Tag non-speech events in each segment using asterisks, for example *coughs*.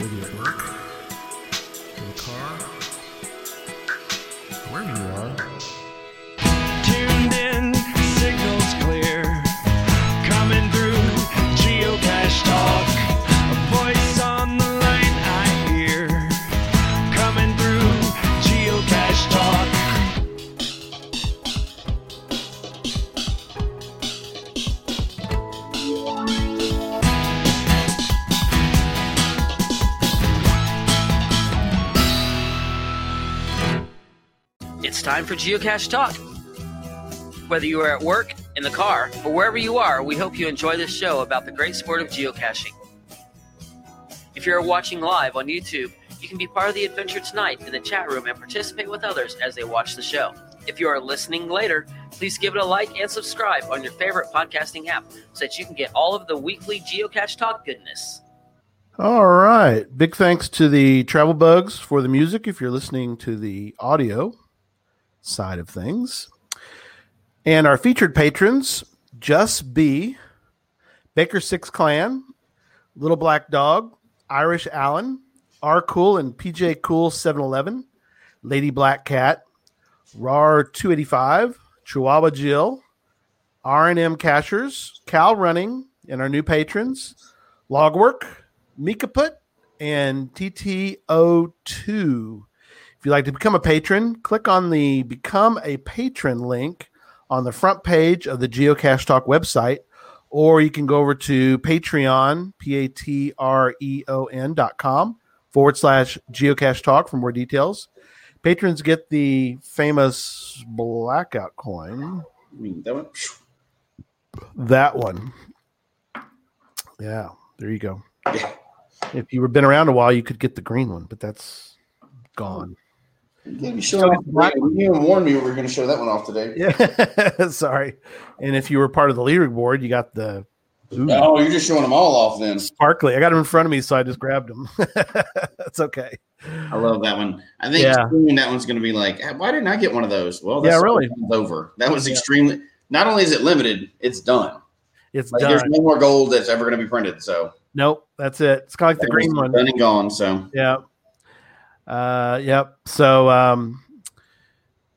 Maybe at work, in the car, wherever you are. Time for Geocache Talk. Whether you are at work, in the car, or wherever you are, we hope you enjoy this show about the great sport of geocaching. If you're watching live on YouTube, you can be part of the adventure tonight in the chat room and participate with others as they watch the show. If you are listening later, please give it a like and subscribe on your favorite podcasting app so that you can get all of the weekly Geocache Talk goodness. All right. Big thanks to the Travel Bugs for the music if you're listening to the audio side of things. And our featured patrons, Just B, Baker Six Clan, Little Black Dog, Irish Allen, R Cool and PJ Cool 711, Lady Black Cat, RAR 285, Chihuahua Jill, R&M Cashers, Cal Running, and our new patrons, Logwork, Mika Put, and TTO2. If you'd like to become a patron, click on the Become a Patron link on the front page of the Geocache Talk website, or you can go over to Patreon, P A T R E O N dot com forward slash Geocache Talk for more details. Patrons get the famous blackout coin. I mean, that one. That one. Yeah, there you go. Yeah. If you were been around a while, you could get the green one, but that's gone. You can't be showing off. You even warned me we were going to show that one off today. Yeah, *laughs* sorry. And if you were part of the leaderboard, you got the ooh, Oh, you're just showing them all off then. sparkly. I got them in front of me, so I just grabbed them. that's *laughs* okay. I love that one. I think Yeah. that one's going to be like, "Ah, why didn't I get one of those? Well, Yeah, really. over. That was Yeah. extremely. Not only is it limited, it's done. It's Like done. there's no more gold that's ever going to be printed. So Nope, that's it. It's kind of like the green one. done and gone. So Yeah. Uh, yep. So, um,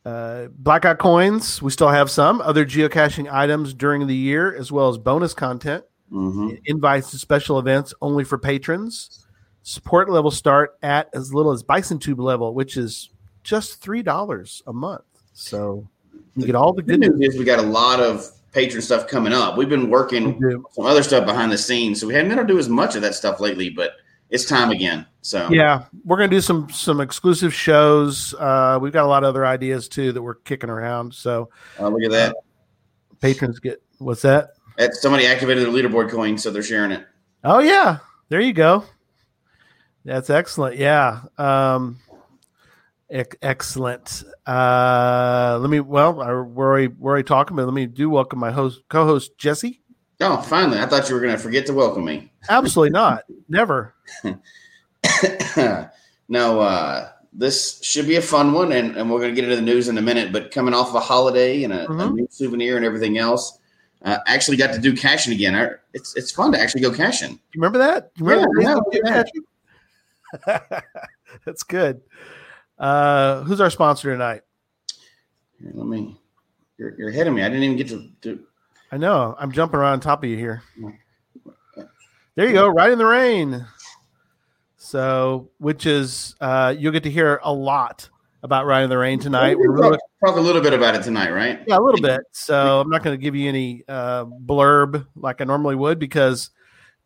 uh, blackout coins, we still have some other geocaching items during the year, as well as bonus content, mhm. invites to special events only for patrons. Support level start at as little as Bison Tube level, which is just three dollars a month. So you get all the good good news is we got a lot of patron stuff coming up. We've been working some other stuff behind the scenes, so we haven't been able to do as much of that stuff lately. But it's time again. So Yeah, we're gonna do some some exclusive shows. Uh, we've got a lot of other ideas too that we're kicking around. So uh, look at that. patrons get what's that? That somebody activated their leaderboard coin, so they're sharing it. Oh yeah, there you go. That's excellent. Yeah. Um, ec- excellent. Uh, let me. Well, I, we're already we're already talking, but let me do welcome my host co-host Jesse. Oh, finally! I thought you were going to forget to welcome me. Absolutely not. Never. *coughs* no, uh, this should be a fun one, and, and we're going to get into the news in a minute. But coming off of a holiday and a, a Mhm. new souvenir and everything else, uh, actually got to do caching again. I, it's it's fun to actually go caching. You remember that? You remember Yeah, the days yeah. *laughs* That's good. Uh, who's our sponsor tonight? Here, let me. You're, you're ahead of me. I didn't even get to. to I know I'm jumping around on top of you here. There you go, Rite in the Rain. So, which is uh, you'll get to hear a lot about Rite in the Rain tonight. We're really, talk, talk a little bit about it tonight, right? yeah, a little bit. So I'm not going to give you any uh, blurb like I normally would because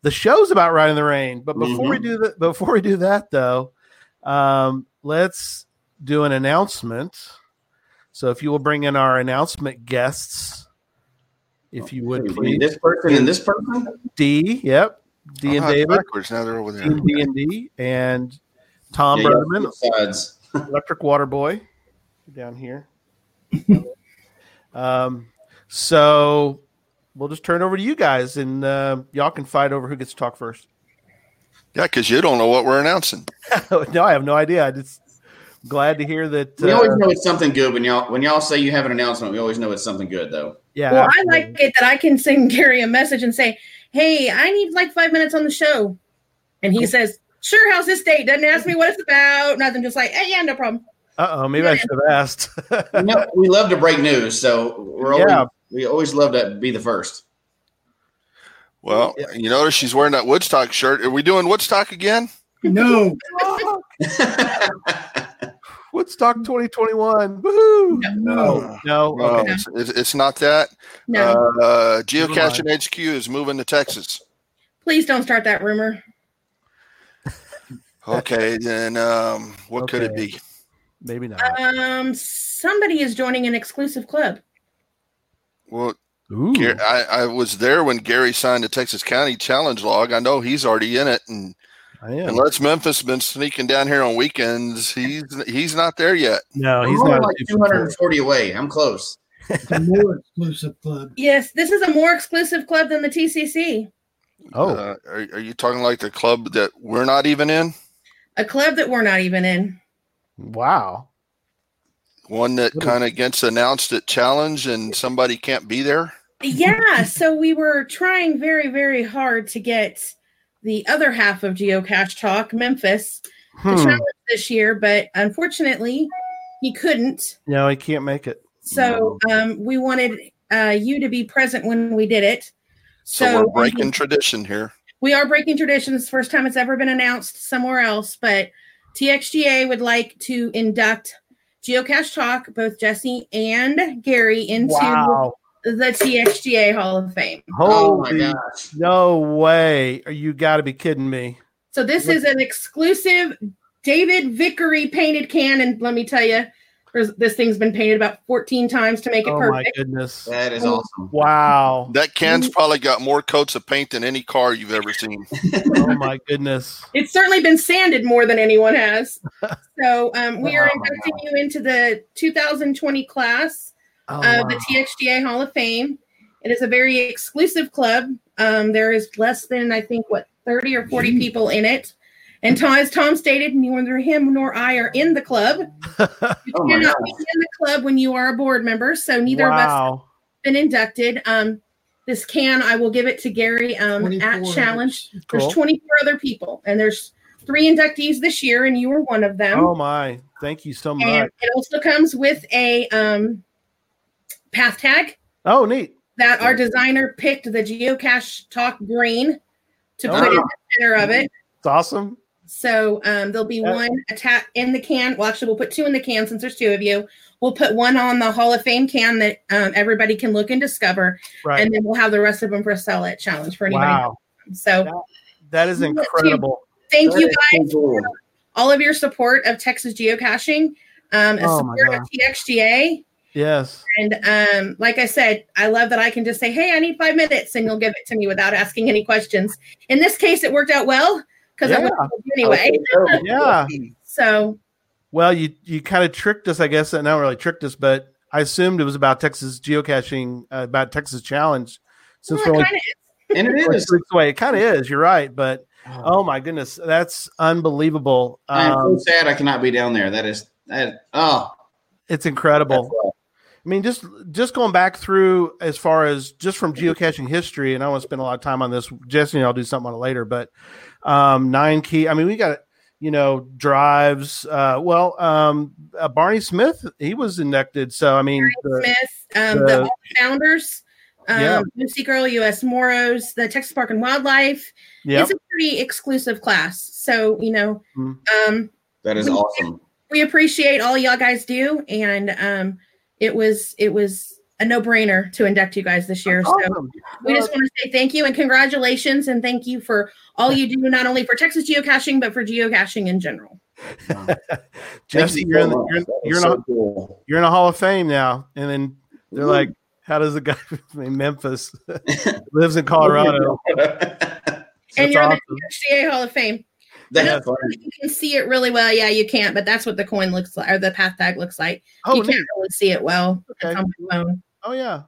the show's about Rite in the Rain. But before we Mhm. do that, before we do that though, um, let's do an announcement. So if you will bring in our announcement guests, if you would please. This person and this person. D, yep. D and it's David, backwards. Now they're over there. Team D and D, and Tom Yeah, you got Bergman, both sides. *laughs* Electric Water Boy, down here. um, so we'll just turn it over to you guys, and uh, y'all can fight over who gets to talk first. Yeah, because you don't know what we're announcing. *laughs* no, I have no idea. I just glad to hear that. We always Uh, know it's something good when y'all when y'all say you have an announcement. We always know it's something good, though. yeah, Well, I like it that I can send Gary a message and say, "Hey, I need like five minutes on the show," and he says, Sure, how's this date? Doesn't ask me what it's about. Nothing. Just like, hey, yeah, no problem. Uh oh, maybe I should have asked. *laughs* You know, we love to break news, so we're always, Yeah. we always love to be the first. Well, you notice she's wearing that Woodstock shirt. Are we doing Woodstock again? No, *laughs* *laughs* Woodstock 2021. Woohoo! no. No. No, Okay. it's, it's, it's not that. No, Uh, Geocaching HQ is moving to Texas. please don't start that rumor. *laughs* Okay, then um, what could it be? Maybe not. Um, somebody is joining an exclusive club. Well, Ooh. Gar- I, I was there when Gary signed the Texas County Challenge log. I know he's already in it, and I am. Unless Memphis has been sneaking down here on weekends, he's he's not there yet. No, he's I'm not. like super pro. 240 away. I'm close. It's a more exclusive club. *laughs* Yes, this is a more exclusive club than the TCC, Oh, Uh, are, are you talking like the club that we're not even in? a club that we're not even in. wow. One that kind of gets announced at Challenge and somebody can't be there? Yeah, so we were trying very, very hard to get the other half of Geocache Talk, Memphis, to Hmm. challenge this year, but unfortunately, he couldn't. No, he can't make it. So um, we wanted uh, you to be present when we did it. So, So, we're breaking tradition here. we are breaking traditions. First time it's ever been announced somewhere else, but TXGA would like to induct Geocache Talk, both Jesse and Gary, into Wow. The TXGA Hall of Fame. Oh my Holy gosh. no way! Are you got to be kidding me? So this is an exclusive David Vickery painted can, and let me tell you, this thing's been painted about 14 times to make it Oh my perfect. goodness! That is awesome. Wow! That can's probably got more coats of paint than any car you've ever seen. *laughs* Oh my goodness! It's certainly been sanded more than anyone has. *laughs* So um, we are Oh, inducting you into the 2020 class Oh, of wow. the TXGA Hall of Fame. It is a very exclusive club. Um, there is less than I think what 30 or 40 people in it. And Tom, as Tom stated, neither him nor I are in the club. *laughs* You Oh cannot be in the club when you are a board member, so neither of us wow! been inducted. Um, this can I will give it to Gary um, at Challenge. Cool. There's 24 other people, and there's three inductees this year, and you were one of them. Oh my! Thank you so and much. it also comes with a um, path tag Oh, neat. that our designer picked the geocache talk green to Oh. put in the center of it. It's awesome. So um, there'll be Yeah. one attack in the can. Well, actually, we'll put two in the can since there's two of you. We'll put one on the Hall of Fame can that um, everybody can look and discover, Right. and then we'll have the rest of them for sell at challenge for anybody. wow. So That is incredible. thank That you guys so cool. for all of your support of Texas geocaching, um, and Oh, my support of TXGA. Yes. And um, like I said, I love that I can just say, "Hey, I need five minutes," and you'll give it to me without asking any questions. In this case, it worked out well because I went anyway. *laughs* Yeah. So Well, you you kind of tricked us, I guess. And not really tricked us, but I assumed it was about Texas geocaching, uh, about Texas Challenge. Since well, we're only kind of And it *laughs* four is. weeks away, it kind of is. You're right, but oh my goodness, that's unbelievable. I am Um, so sad I cannot be down there. That is that. Oh, it's incredible. That's rough. I mean, just just going back through as far as just from geocaching history, and I want to spend a lot of time on this. Jesse and I'll do something on it later, but um, nine key. I mean, we got you know drives. Uh, well, um, uh, Barney Smith, he was inducted. So I mean, the, Smith, um, the- the, founders, um, Yeah. Lucy Girl, U.S. Moros, the Texas Park and Wildlife. yep, It's a pretty exclusive class, so you know, Mhm. um, That is We- awesome. we appreciate all y'all guys do, and um, it was it was a no brainer to induct you guys this year. So Awesome. we just want to say thank you and congratulations, and thank you for all you do, not only for Texas geocaching but for geocaching in general. *laughs* Jesse, you're in, the, you're, in, you're, is in so a, cool. you're in a Hall of Fame now, and then they're like, "How does a guy *laughs* in Memphis *laughs* lives in Colorado?" and you're in the TXGA Hall of Fame. I know That's funny. you can see it really well. Yeah, you can't, but that's what the coin looks like, or the path tag looks like. Oh, you neat. can't really see it well. Okay. on my phone. oh yeah,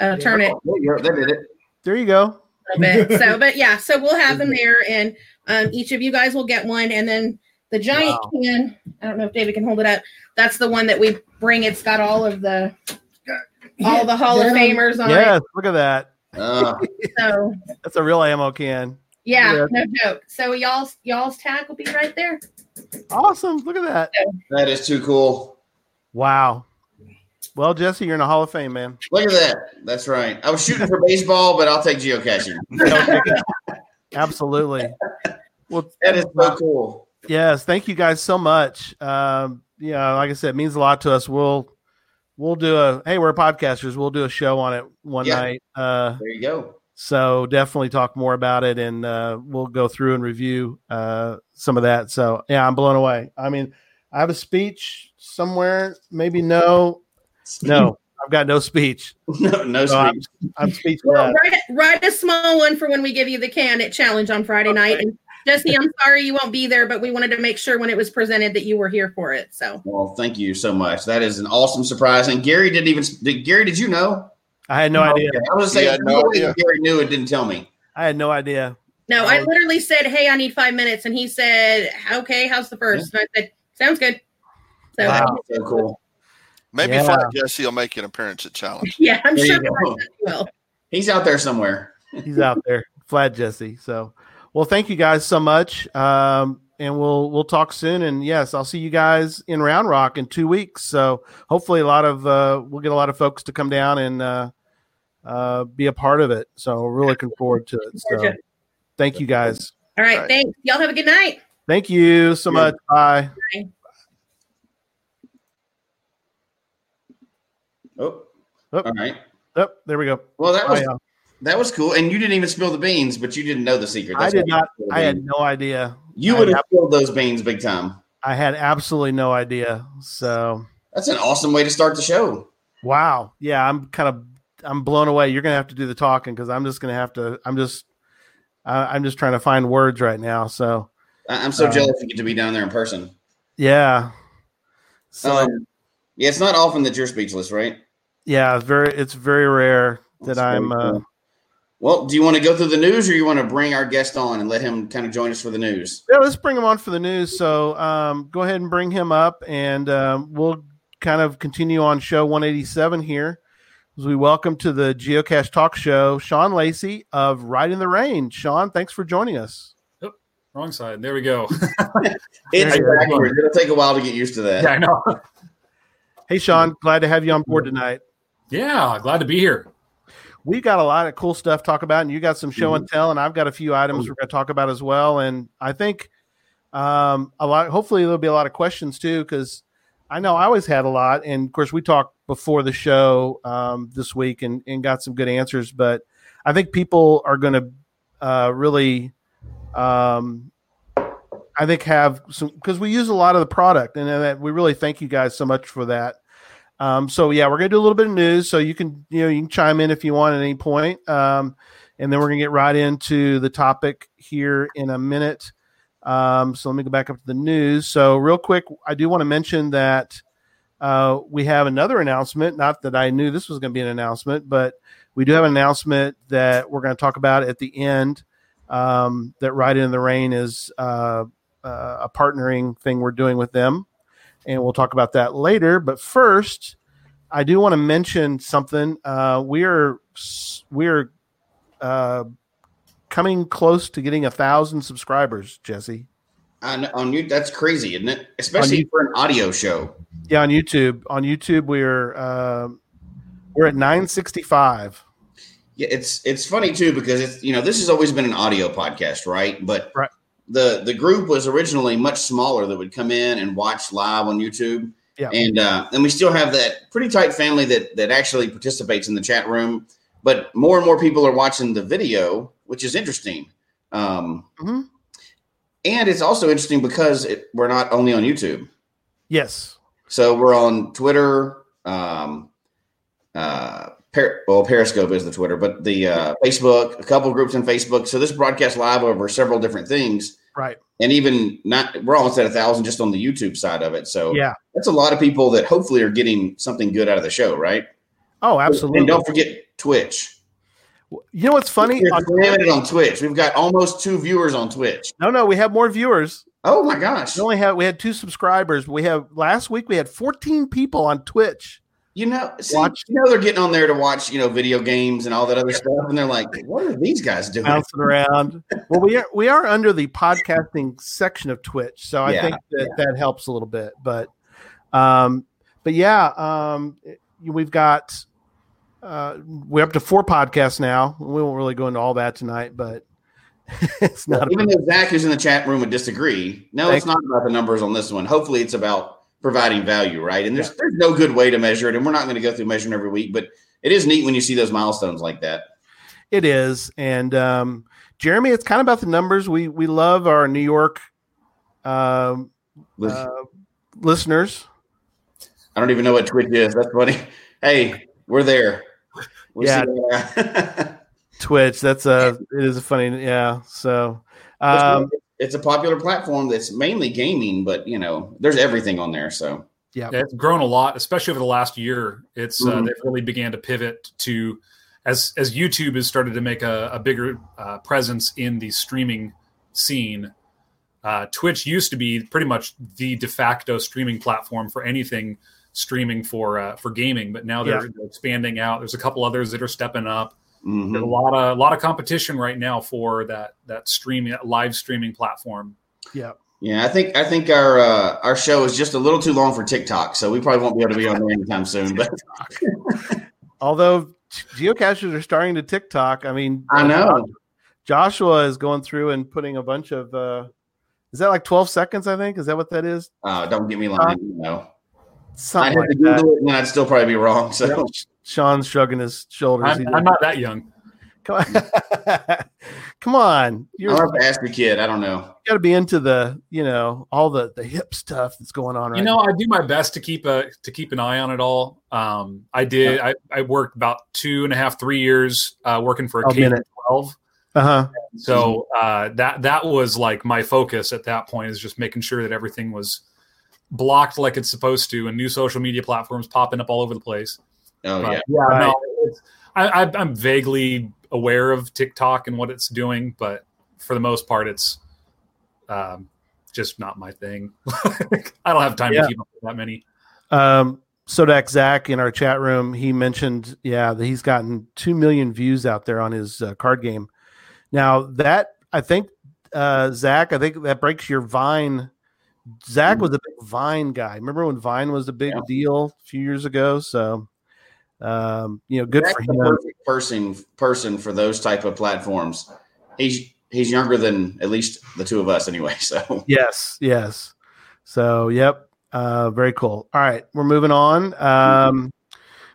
Uh, turn it Oh, you're- That did it. there you go. a bit. So, but yeah, so we'll have them *laughs* there, and um, each of you guys will get one, and then the giant Wow. can. I don't know if David can hold it up. That's the one that we bring. It's got all of the all the Hall of Famers on it. Yes, look at that. Uh. So *laughs* That's a real ammo can. Yeah, Yeah. no joke. So y'all's y'all's tag will be right there. Awesome. Look at that. That is too cool. Wow. Well, Jesse, you're in the Hall of Fame, man. Look at that. That's right. I was shooting for baseball, but I'll take geocaching. *laughs* Absolutely. Well, That is so cool. yes. Thank you guys so much. Um, yeah, like I said, it means a lot to us. We'll we'll do a hey, we're podcasters. We'll do a show on it one Yeah. night. Uh, There you go. So definitely talk more about it, and uh, we'll go through and review uh, some of that. So yeah, I'm blown away. I mean, I have a speech somewhere. Maybe no, no, I've got no speech. *laughs* No, no So I'm, speech. I'm speechless. Well, write, write a small one for when we give you the Candidate Challenge on Friday night. And Jesse, I'm sorry you won't be there, but we wanted to make sure when it was presented that you were here for it. So Well, thank you so much. That is an awesome surprise. And Gary didn't even. Did, Gary, did you know? I had no idea. I was He saying, no no idea. Gary knew it. Didn't tell me. I had no idea. no, I Oh. literally said, "Hey, I need five minutes," and he said, "Okay, how's the first? And I said, "Sounds good." So Wow. So cool. Maybe Yeah. Flat Jesse will make an appearance at Challenge. *laughs* yeah, I'm There sure you go. that he will. He's out there somewhere. *laughs* He's out there, Flat Jesse. So, well, thank you guys so much, um, and we'll we'll talk soon. And yes, I'll see you guys in Round Rock in two weeks. So hopefully, a lot of uh, we'll get a lot of folks to come down and uh, uh, be a part of it. So we're really looking forward to it. So thank you guys. All right, All right. thanks. Y'all have a good night. Thank you so much. Bye. Oh, Oh. all right. Oh, there we go. Well, that was Bye, y'all. that was cool. And you didn't even spill the beans, but you didn't know the secret. I did not. you spilled the I had no idea. You I would have spilled those beans big time. I had absolutely no idea. So That's an awesome way to start the show. wow, yeah, I'm kind of I'm blown away. You're gonna have to do the talking because I'm just gonna have to. I'm just I I'm just trying to find words right now. So I'm so Um, jealous you get to be down there in person. yeah, so Um, yeah, it's not often that you're speechless, right? yeah, it's very it's very rare that That's I'm. Uh. Well, do you want to go through the news, or you want to bring our guest on and let him kind of join us for the news? yeah, let's bring him on for the news. So um, go ahead and bring him up, and um, we'll kind of continue on show 187 here. As we welcome to the Geocache Talk Show, Sean Lacey of Rite in the Rain. Sean, thanks for joining us. Wrong side. There we go. *laughs* It's There you backwards. It'll take a while to get used to that. yeah, I know. Hey, Sean, glad to have you on board tonight. Yeah, glad to be here. we got a lot of cool stuff to talk about, and you got some show and tell, and I've got a few items we're going to talk about as well. And I think um, a lot. Hopefully, there'll be a lot of questions too, because I know I always had a lot. And of course, we talked before the show um, this week and, and got some good answers. But I think people are going to uh, really, um, I think, have some because we use a lot of the product, and that we really thank you guys so much for that. Um, so yeah, we're gonna do a little bit of news, so you can you know you can chime in if you want at any point, um, and then we're gonna get right into the topic here in a minute. Um, so let me go back up to the news. So real quick, I do want to mention that uh, we have another announcement. Not that I knew this was going to be an announcement, but we do have an announcement that we're going to talk about at the end. Um, that Rite in the Rain is uh, uh, a partnering thing we're doing with them and we'll talk about that later. But first, I do want to mention something. Uh, we're we're uh, coming close to getting a thousand subscribers, Jesse. On, on you, that's crazy, isn't it? Especially for an audio show. Yeah, on YouTube. On YouTube, we're uh, we're at nine sixty five. Yeah, it's it's funny too because it's you know this has always been an audio podcast, right? But Right. the the group was originally much smaller that would come in and watch live on YouTube. Yeah. And uh, and we still have that pretty tight family that that actually participates in the chat room. But more and more people are watching the video, which is interesting. Um, Mhm. And it's also interesting because it, we're not only on YouTube. Yes. So we're on Twitter, um, uh, per, well, Periscope is the Twitter, but the uh, Facebook, a couple groups in Facebook. So this broadcast live over several different things, Right. and even not we're almost at a thousand just on the YouTube side of it. So Yeah. that's a lot of people that hopefully are getting something good out of the show, right? Oh, absolutely. And don't forget Twitch. You know what's funny? We're On- it on Twitch. We've got almost two viewers on Twitch. no, no, we have more viewers. Oh my gosh! We only had we had two subscribers. We have last week we had fourteen people on Twitch. You know, see, Watch- you know they're getting on there to watch, you know, video games and all that other stuff, and they're like, "What are these guys doing?" bouncing around. Well, we are we are under the podcasting section of Twitch, so I Yeah, think that that helps a little bit. But, um, but yeah, um, we've got uh, we're up to four podcasts now. We won't really go into all that tonight, but *laughs* it's not. Even though Zach, who's in the chat room, would disagree. No, it's not about the numbers on this one. Hopefully, it's about providing value, right? And there's there's no good way to measure it, and we're not going to go through measuring every week, but it is neat when you see those milestones like that. It is, and um, Jeremy, it's kind of about the numbers. We we love our New York um, With- uh, listeners. I don't even know what Twitch is. That's funny. Hey, we're there. We'll Yeah. *laughs* see that. Twitch. That's a it is a funny yeah. So um, it's a popular platform that's mainly gaming, but you know, there's everything on there. So yeah, Yeah, it's grown a lot, especially over the last year. It's uh, Mhm. they've really began to pivot to as as YouTube has started to make a, a bigger uh, presence in the streaming scene. Uh, Twitch used to be pretty much the de facto streaming platform for anything streaming for uh, for gaming, but now they're expanding out. There's a couple others that are stepping up. Mhm. There's a lot of a lot of competition right now for that that streaming that live streaming platform. yeah. yeah, I think I think our uh, our show is just a little too long for TikTok, so we probably won't be able to be on there anytime soon. But *laughs* Although geocachers are starting to TikTok, I mean, I know. Joshua is going through and putting a bunch of. uh Is that like twelve seconds? I think is that what that is? uh, don't get me lying. You know, I'd like to that. It, and I'd still probably be wrong. So Sean's shrugging his shoulders. I'm, I'm not that young. Come on, *laughs* come on. You're I'll have to ask the kid. I don't know. You got to be into the, you know, all the the hip stuff that's going on right You know, I do my best to keep a to keep an eye on it all. Um, I did. I, I worked about two and a half, three years uh, working for a A K minute. twelve. Uh huh. So uh, that that was like my focus at that point is just making sure that everything was blocked like it's supposed to, and new social media platforms popping up all over the place. Oh But, yeah, yeah, Right. no, I, I, I'm vaguely aware of TikTok and what it's doing, but for the most part, it's um, just not my thing. *laughs* I don't have time Yeah. to keep up with that many. Um, Sodak Zach in our chat room, he mentioned, yeah, that he's gotten two million views out there on his uh, card game. Now that I think, uh, Zach, I think that breaks your Vine. Zach was a big Vine guy. Remember when Vine was a big Yeah. deal a few years ago? So, um, you know, good That's for the him. perfect person person for those type of platforms. He's he's younger than at least the two of us anyway. *laughs* So Yes, yes. So, yep, uh, very cool. All right, we're moving on. Um,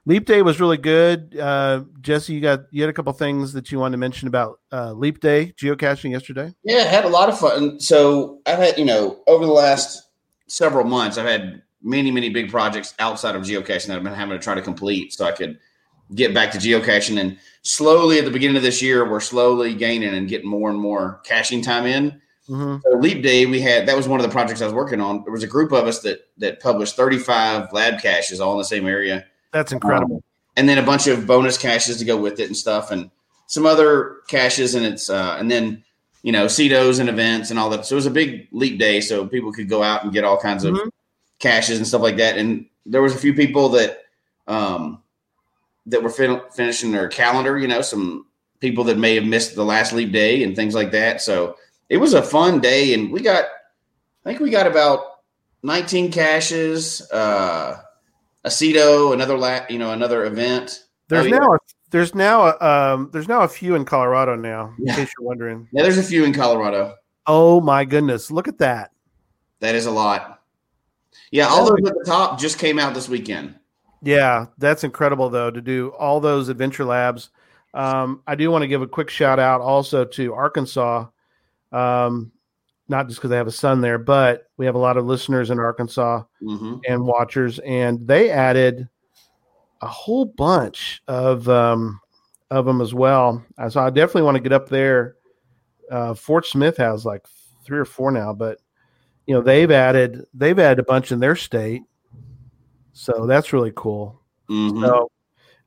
Leap Day was really good. Uh, Jesse, you got you had a couple things that you wanted to mention about uh, Leap Day geocaching yesterday. yeah, I had a lot of fun. So I've had you know over the last several months, I've had many many big projects outside of geocaching that I've been having to try to complete so I could get back to geocaching. And slowly at the beginning of this year, we're slowly gaining and getting more and more caching time in. Mm-hmm. So Leap Day, we had that was one of the projects I was working on. There was a group of us that that published 35 lab caches all in the same area. That's incredible. Um, and then a bunch of bonus caches to go with it and stuff, and some other caches, and it's uh, and then you know CITOs and events and all that. So it was a big leap day, so people could go out and get all kinds of Mhm. caches and stuff like that. And there was a few people that um, that were fin- finishing their calendar. You know, some people that may have missed the last leap day and things like that. So it was a fun day, and we got I think we got about 19 caches. Uh, a CITO, another la- you know, another event. There's Oh, yeah. now a, there's now a, um, there's now a few in Colorado now. In Yeah. case you're wondering. Yeah, there's a few in Colorado. Oh my goodness, look at that. That is a lot. Yeah, all those at the top just came out this weekend. Yeah, that's incredible though to do all those adventure labs. Um, I do want to give a quick shout out also to Arkansas, um, not just because I have a son there, but we have a lot of listeners in Arkansas hmm and watchers, and they added a whole bunch of um, of them as well. So I definitely want to get up there. Uh, Fort Smith has like three or four now, but you know they've added they've added a bunch in their state, so that's really cool. hmm So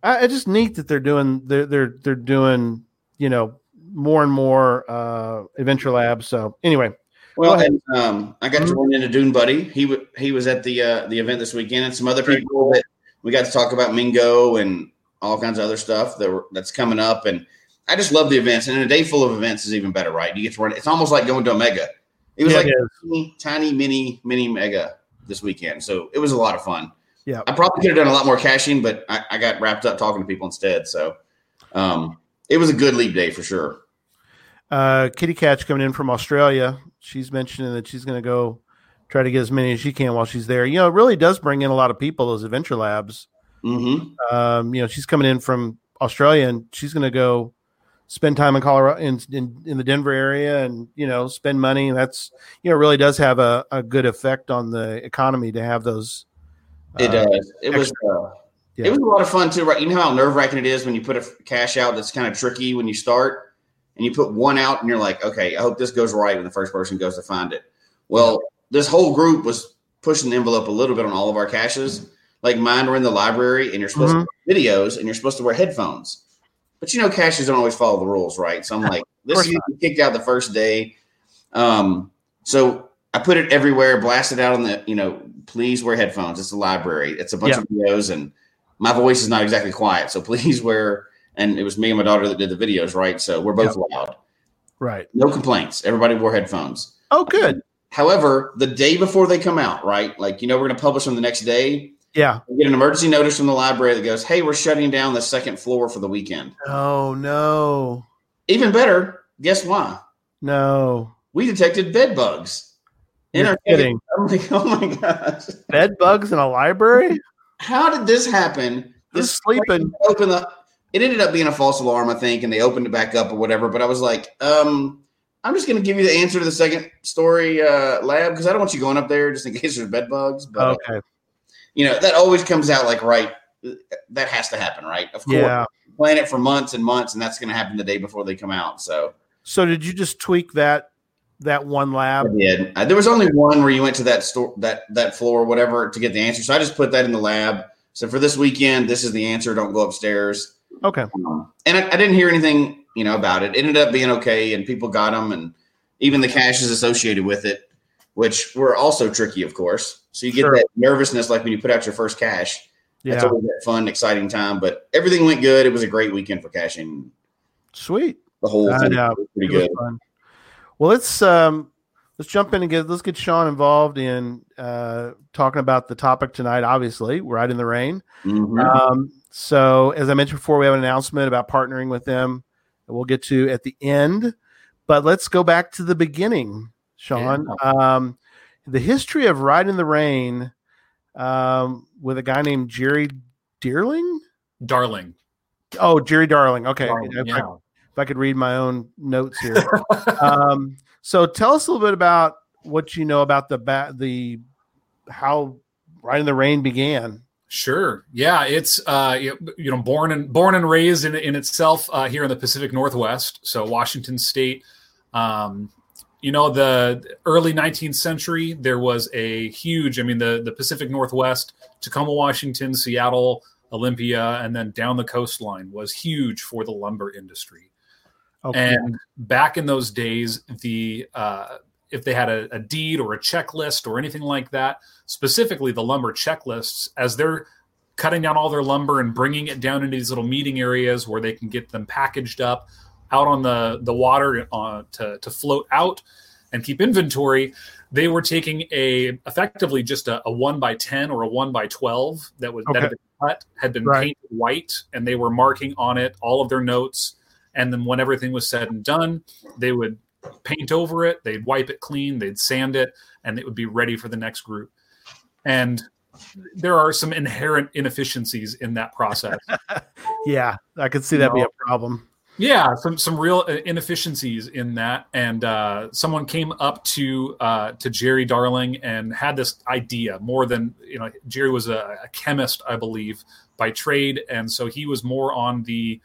I, it's just neat that they're doing they're they're they're doing you know more and more uh, adventure labs. So anyway, Well, and, um, I got to run into Dune Buddy. He w- he was at the uh, the event this weekend, and some other people that we got to talk about Mingo and all kinds of other stuff that were, that's coming up. And I just love the events. And a day full of events is even better, right? You get to run. It's almost like going to Omega. It was Yeah, like it tiny, tiny, mini, mini mega this weekend. So it was a lot of fun. Yeah. I probably could have done a lot more caching, but I, I got wrapped up talking to people instead. So um, it was a good leap day for sure. Uh, Kitty Catch coming in from Australia. She's mentioning that she's going to go try to get as many as she can while she's there. You know, it really does bring in a lot of people. Those adventure labs. Mm-hmm. Um, you know, she's coming in from Australia and she's going to go spend time in Colorado in, in in the Denver area and you know spend money. And that's you know really does have a, a good effect on the economy to have those. It uh, does. It was. Uh, Yeah. It was a lot of fun too, right? You know how nerve wracking it is when you put a cache out that's kind of tricky when you start, and you put one out, and you're like, okay, I hope this goes right when the first person goes to find it. Well, this whole group was pushing the envelope a little bit on all of our caches. Like mine were in the library, and you're supposed Mhm. to wear videos, and you're supposed to wear headphones. But you know, caches don't always follow the rules, right? So I'm *laughs* like, this is kicked out the first day. Um, so I put it everywhere, blasted out on the, you know, please wear headphones. It's a library. It's a bunch Yeah. of videos, and my voice is not exactly quiet. So *laughs* please wear. And it was me and my daughter that did the videos, right? So we're both loud. right. No complaints. Everybody wore headphones. Oh, good. However, the day before they come out, right? Like you know, we're going to publish them the next day. Yeah. We get an emergency notice from the library that goes, "Hey, we're shutting down the second floor for the weekend." Oh no, Even better, guess why? no. We detected bed bugs. in You're our kidding. *laughs* Oh I'm like, oh my gosh, Bed bugs in a library? how did this happen? Just sleeping. Open the. It ended up being a false alarm, I think, and they opened it back up or whatever. But I was like, um, I'm just going to give you the answer to the second story uh, lab because I don't want you going up there just in *laughs* case there's bed bugs. But Okay. you know that always comes out like right. That has to happen, right? Of course, Yeah. plan it for months and months, and that's going to happen the day before they come out. So So did you just tweak that that one I lab? did. Uh, there was only one where you went to that store, that that floor, or whatever, to get the answer. So I just put that in the lab. So for this weekend, this is the answer. Don't go upstairs. Okay. Um, and I, I didn't hear anything, you know, about it. It ended up being okay, and people got them, and even the caches associated with it, which were also tricky, of course. So you get Sure. that nervousness, like when you put out your first cache. That's Yeah. always that fun, exciting time. But everything went good. It was a great weekend for caching. Sweet. The whole thing know. was pretty was good. fun. Well, let's um let's jump in and get let's get Sean involved in uh talking about the topic tonight. Obviously, Rite in the Rain. Mhm. Um, so as I mentioned before, we have an announcement about partnering with them that we'll get to at the end. But let's go back to the beginning, Sean. Um, the history of Rite in the Rain um, with a guy named Jerry Deerling. Darling. Oh, Jerry Darling. Okay. Darling, if, I, if I could read my own notes here. *laughs* um, so tell us a little bit about what you know about the ba- the how Rite in the Rain began. Sure. Yeah, it's uh, you know born and born and raised in in itself uh, here in the Pacific Northwest, so Washington State. Um, you know, the early 19th century, there was a huge. I mean, the the Pacific Northwest, Tacoma, Washington, Seattle, Olympia, and then down the coastline was huge for the lumber industry. Okay. And back in those days, the uh, if they had a, a deed or a checklist or anything like that, specifically the lumber checklists, as they're cutting down all their lumber and bringing it down into these little meeting areas where they can get them packaged up out on the the water uh, to to float out and keep inventory. They were taking a effectively just a, a one by ten or a one by twelve that was that had been cut, had been Right. painted white, and they were marking on it all of their notes. And then when everything was said and done, they would paint over it, they'd wipe it clean, they'd sand it, and it would be ready for the next group. And there are some inherent inefficiencies in that process. *laughs* Yeah, I could see that be a problem. yeah, some some real uh, inefficiencies in that. And uh, someone came up to uh, to Jerry Darling and had this idea more than you know. Jerry was a, a chemist, I believe, by trade, and so he was more on the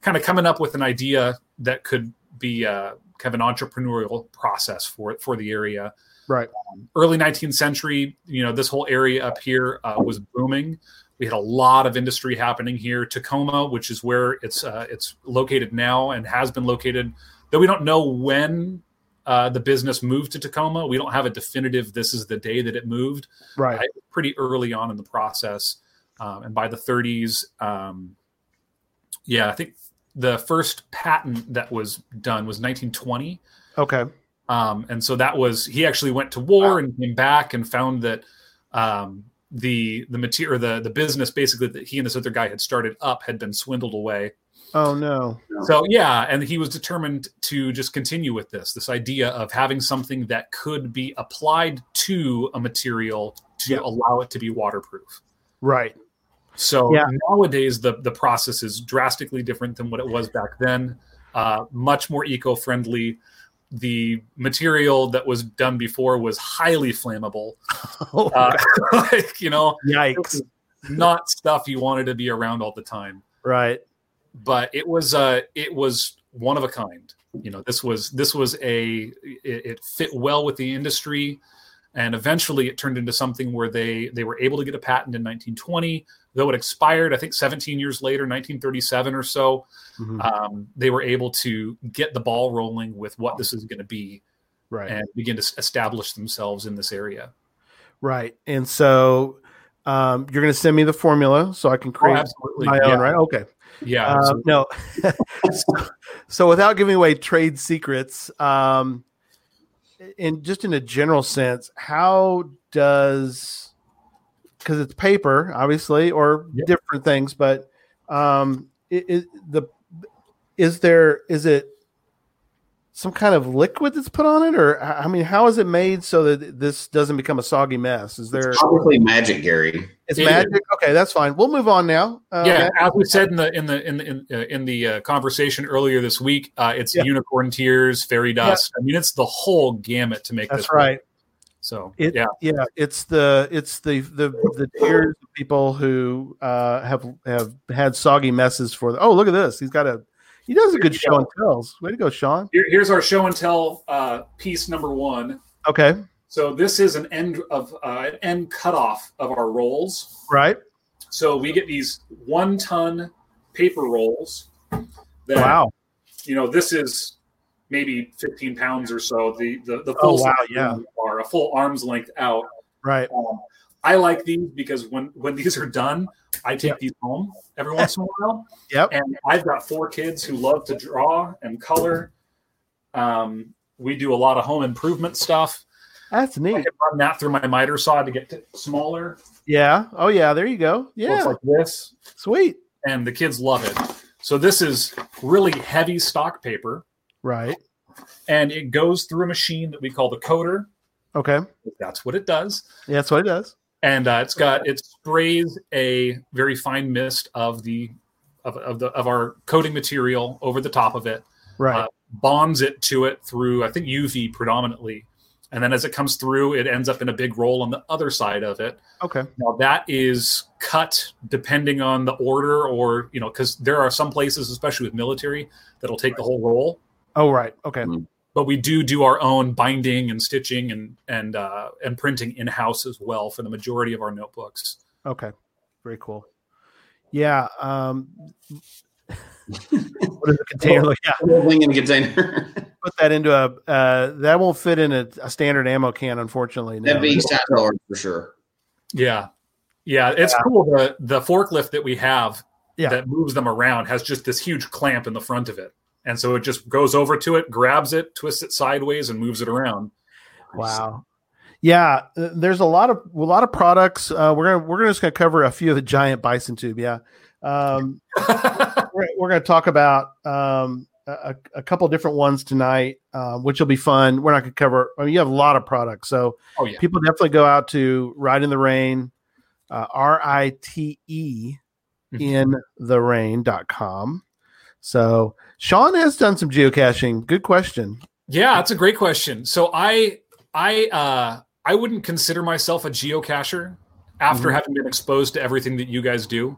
kind of coming up with an idea that could be uh, kind of an entrepreneurial process for for the area. Right. Early 19th century, you know, this whole area up here uh, was booming. We had a lot of industry happening here. Tacoma, which is where it's uh, it's located now and has been located, though we don't know when uh, the business moved to Tacoma. We don't have a definitive. This is the day that it moved Right. Pretty early on in the process. um, and by the 30s, um, yeah, I think the first patent that was done was 1920. Okay. Um, and so that was he actually went to war and came back and found that um, the the material the the business basically that he and this other guy had started up had been swindled away. Oh no. So yeah, and he was determined to just continue with this this idea of having something that could be applied to a material to Yeah. allow it to be waterproof. Right. So Yeah. nowadays the the process is drastically different than what it was back then. Uh, much more eco-friendly. The material that was done before was highly flammable. *laughs* Oh, Uh, *laughs* like, you know, yikes. not stuff you wanted to be around all the time. Right. But it was uh, it was one of a kind. You know, this was this was a it, it fit well with the industry, and eventually it turned into something where they they were able to get a patent in 1920. Though it expired, I think 17 years later, 1937 or so, Mhm. um, they were able to get the ball rolling with what this is going to be Right. and begin to s- establish themselves in this area. Right. And so um, you're going to send me the formula so I can create Oh, my yeah. own, right? Okay. Yeah. Uh, no. *laughs* so, so without giving away trade secrets, um, in just in a general sense, how does because it's paper, obviously, or Yep. different things, but um, it, it, the is there is it some kind of liquid that's put on it, or I I mean, how is it made so that this doesn't become a soggy mess? Is there? It's probably magic, Gary. It's It magic. Okay, that's fine. We'll move on now. Uh, yeah, Matt? as we said in the in the in the in, uh, in the uh, conversation earlier this week, uh, it's Yeah. unicorn tears, fairy dust. I mean, it's the whole gamut to make that's this. right. work. So It, yeah, yeah, it's the it's the the the tears of people who uh, have have had soggy messes for. The, oh, look at this! He's got a he does a good show and tells. Way to go, Sean. Here, here's our show and tell uh, piece number one. Okay, So this is an end of uh, an end cutoff of our rolls. right. So we get these one ton paper rolls. That, Wow. You know, this is maybe 15 pounds or so. The the, the Oh, full wow, yeah. are a full arm's length out. Right. Um, I like these because when when these are done, I take Yeah. these home every once in a while. *laughs* Yep. And I've got four kids who love to draw and color. Um, we do a lot of home improvement stuff. That's neat. I can run that through my miter saw to get smaller. Yeah. Oh yeah. There you go. Yeah. it's like this, Sweet. and the kids love it. So this is really heavy stock paper, Right. and it goes through a machine that we call the coder. Okay. That's what it does. Yeah, that's what it does. And uh, it's got it sprays a very fine mist of the of, of the of our coating material over the top of it Right. Uh, bonds it to it through i think uv predominantly and then as it comes through it ends up in a big roll on the other side of it okay. now that is cut depending on the order or you know because there are some places especially with military that'll take the whole roll Oh right. Okay. But we do do our own binding and stitching and and uh, and printing in house as well for the majority of our notebooks Okay. Very cool. Yeah. Um, *laughs* what does the container look? Yeah. Rolling in a container. *laughs* Put that into a. Uh, that won't fit in a, a standard ammo can, unfortunately. no. That'd be size for sure. Yeah. Yeah, it's cool. The the forklift that we have Yeah. that moves them around has just this huge clamp in the front of it. And so it just goes over to it, grabs it, twists it sideways, and moves it around. Wow. Yeah, uh, there's a lot of a lot of products. Uh, we're gonna we're gonna just gonna cover a few of the giant bison tube. Yeah, um, *laughs* we're, we're gonna talk about um, a, a couple different ones tonight, uh, which will be fun. We're not gonna cover. I mean, you have a lot of products, so Oh yeah. people definitely go out to Rite in the Rain, uh, R I T E in the rain.com. So Sean has done some geocaching. Good question. Yeah, that's a great question. So I I uh I wouldn't consider myself a geocacher after Mhm. having been exposed to everything that you guys do.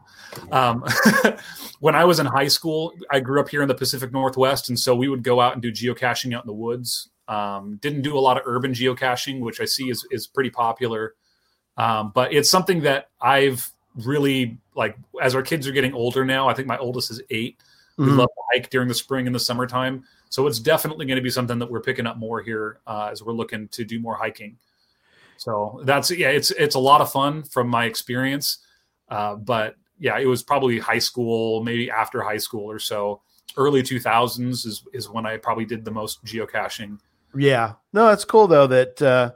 Um, *laughs* when I was in high school, I grew up here in the Pacific Northwest, and so we would go out and do geocaching out in the woods. Um, didn't do a lot of urban geocaching, which I see is is pretty popular. Um, but it's something that I've really like as our kids are getting older now. I think my oldest is eight. We Mhm. love to hike during the spring and the summertime. So it's definitely going to be something that we're picking up more here uh, as we're looking to do more hiking. So that's yeah, it's it's a lot of fun from my experience. Uh, but yeah, it was probably high school, maybe after high school or so. Early 2000s is, is when I probably did the most geocaching. Yeah. No, it's cool though that uh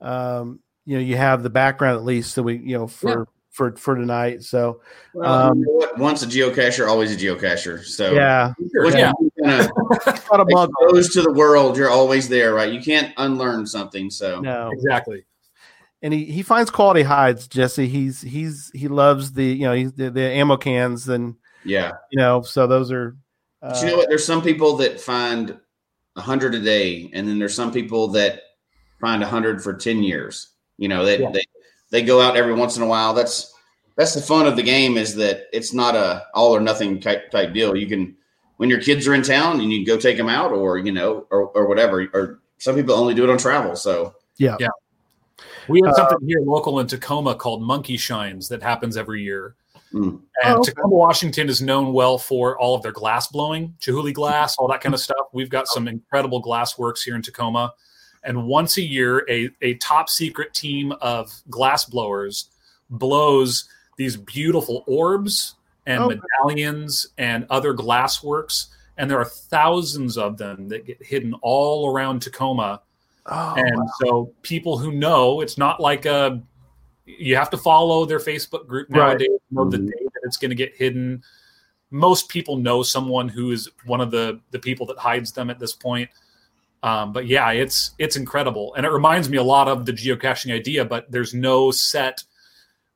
um you know you have the background at least so we you know for Yeah. For for tonight. So Well, Um, you know once a geocacher, always a geocacher. So yeah, once Yeah. you kind of not a mug. exposed to the world, you're always there, right? You can't unlearn something. So No. Exactly. And he, he finds quality hides, Jesse. He's he's he loves the you know he's the, the ammo cans and yeah. you know so those are uh, But you know what? There's some people that find a hundred a day, and then there's some people that find a hundred for ten years. You know, they, Yeah. they they go out every once in a while. That's that's the fun of the game is that it's not a all or nothing type type deal. You can when your kids are in town and you can go take them out, or you know, or or whatever. Or some people only do it on travel. So yeah, yeah. We have Uh, something here local in Tacoma called Monkey Shines that happens every year. Mm. And Oh, okay. Tacoma, Washington is known well for all of their glass blowing, Chihuly glass, all that kind of stuff. We've got some incredible glass works here in Tacoma. And once a year, a, a top secret team of glass blowers blows these beautiful orbs and Okay. medallions and other glass works. And there are thousands of them that get hidden all around Tacoma oh, and so people who know it's not like a you have to follow their facebook group nowadays to know the Mhm. day that it's going to get hidden most people know someone who is one of the the people that hides them at this point um, but yeah it's it's incredible and it reminds me a lot of the geocaching idea but there's no set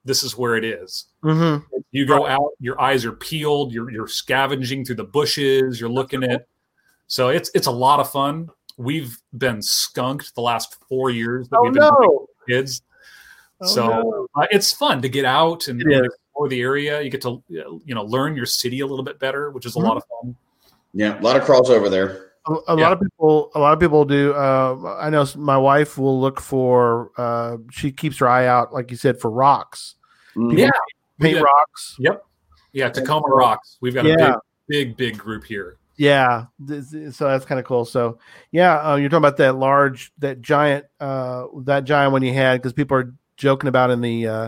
this is where it is mhm. you go out your eyes are peeled you're you're scavenging through the bushes you're looking at so it's it's a lot of fun we've been skunked the last four years that Oh we've been no! doing kids Oh, so no. uh, it's fun to get out and explore the area you get to uh, you know learn your city a little bit better which is a Mhm. lot of fun yeah, a lot of crossover there. A, a Yeah. lot of people a lot of people do uh, i know my wife will look for uh, she keeps her eye out like you said for rocks Mhm. Yeah. paint Yeah. rocks yeah tacoma rocks we've got a big big big group here yeah th- th- so that's kind of cool so yeah uh, you're talking about that large that giant uh that giant one you had because people are joking about in the uh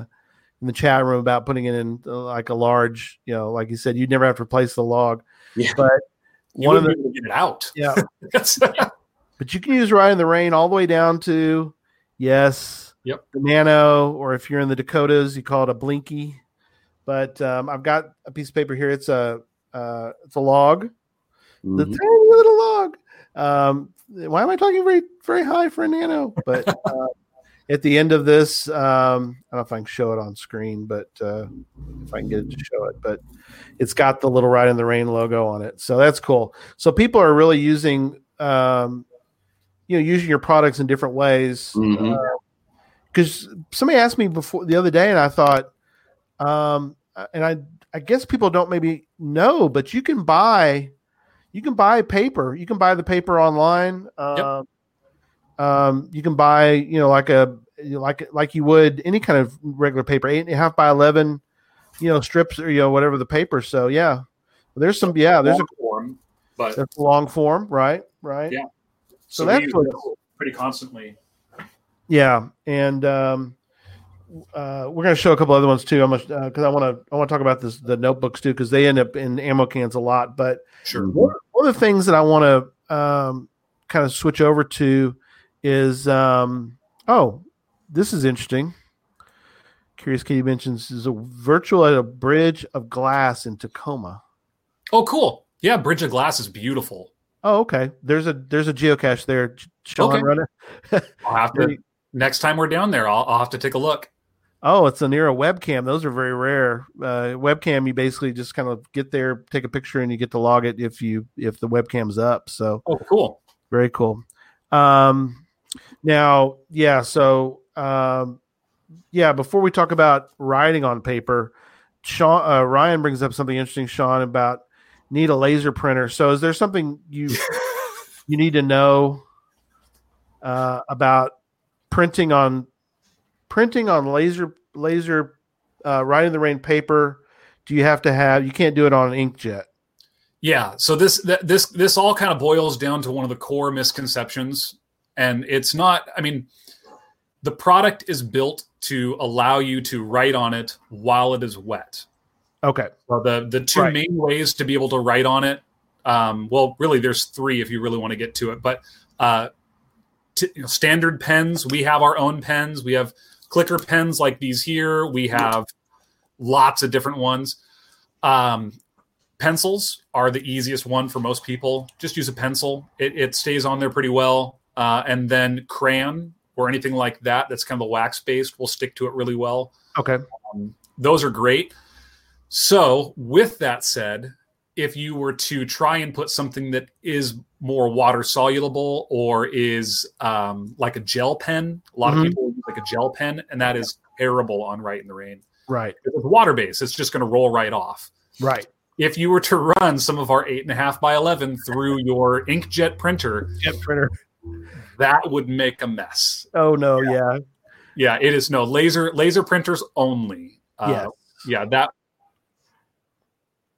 in the chat room about putting it in uh, like a large you know like you said you'd never have to replace the log Yeah. but you one of the be able to get it out *laughs* yeah but you can use Rite in the Rain all the way down to yes, Yep. the Nano, or if you're in the Dakotas, you call it a Blinky. But um, I've got a piece of paper here. It's a uh, it's a log, the Mhm. tiny little log. Um, why am I talking very very high for a Nano? But *laughs* uh, at the end of this, um, I don't know if I can show it on screen, but uh, if I can get it to show it, but it's got the little Rite in the Rain logo on it, so that's cool. So people are really using, um, you know, using your products in different ways. Because somebody asked me before the other day, and I thought, um, and I I guess people don't maybe know, but you can buy, you can buy paper. You can buy the paper online. Um, um, you can buy, you know, like a like like you would any kind of regular paper, eight and a half by eleven, you know, strips or you know whatever the paper. So yeah, there's some yeah, there's a form but that's long form, right? Right. Yeah. So we that's what- pretty constantly Yeah, and um, uh, we're going to show a couple other ones too. I'm because I want to I want to talk about this the notebooks too because they end up in ammo cans a lot. But sure one, one of the things that I want to um, kind of switch over to is um, oh, this is interesting. Curious Katie mentions is a virtual at a bridge of glass in Tacoma. oh cool yeah bridge of glass is beautiful Oh, okay. There's a there's a geocache there. Okay. run it. *laughs* i'll have to *laughs* next time we're down there I'll, I'll have to take a look Oh, it's a near a webcam. Those are very rare. Uh, webcam, you basically just kind of get there, take a picture, and you get to log it if you if the webcam's up. So oh cool very cool. Um, now, yeah. So um, yeah. Before we talk about writing on paper, Sean uh, Ryan brings up something interesting, Sean, about need a laser printer. So is there something you *laughs* you need to know uh, about printing on printing on laser laser uh, Rite in the Rain paper? Do you have to have? You can't do it on an inkjet. Yeah. So this th- this this all kind of boils down to one of the core misconceptions, and it's not. I mean, the product is built to allow you to write on it while it is wet. Okay. So the the two Right. main ways to be able to write on it, um, well, really, there's three if you really want to get to it. But uh, t- you know, standard pens, we have our own pens. We have clicker pens like these here. We have lots of different ones. Um, pencils are the easiest one for most people. Just use a pencil; it, it stays on there pretty well. Uh, and then crayon or anything like that that's kind of a wax based will stick to it really well Okay. those are great. So, with that said, if you were to try and put something that is more water soluble or is um, like a gel pen, a lot Mhm. of people use like a gel pen, and that is terrible on Rite in the Rain. Right. If it's water based, it's just going to roll right off. Right. If you were to run some of our eight and a half by eleven through your inkjet printer, Jet printer. That would make a mess. Oh no. Yeah. Yeah, it is no laser laser printers only. Uh, Yes. yeah, that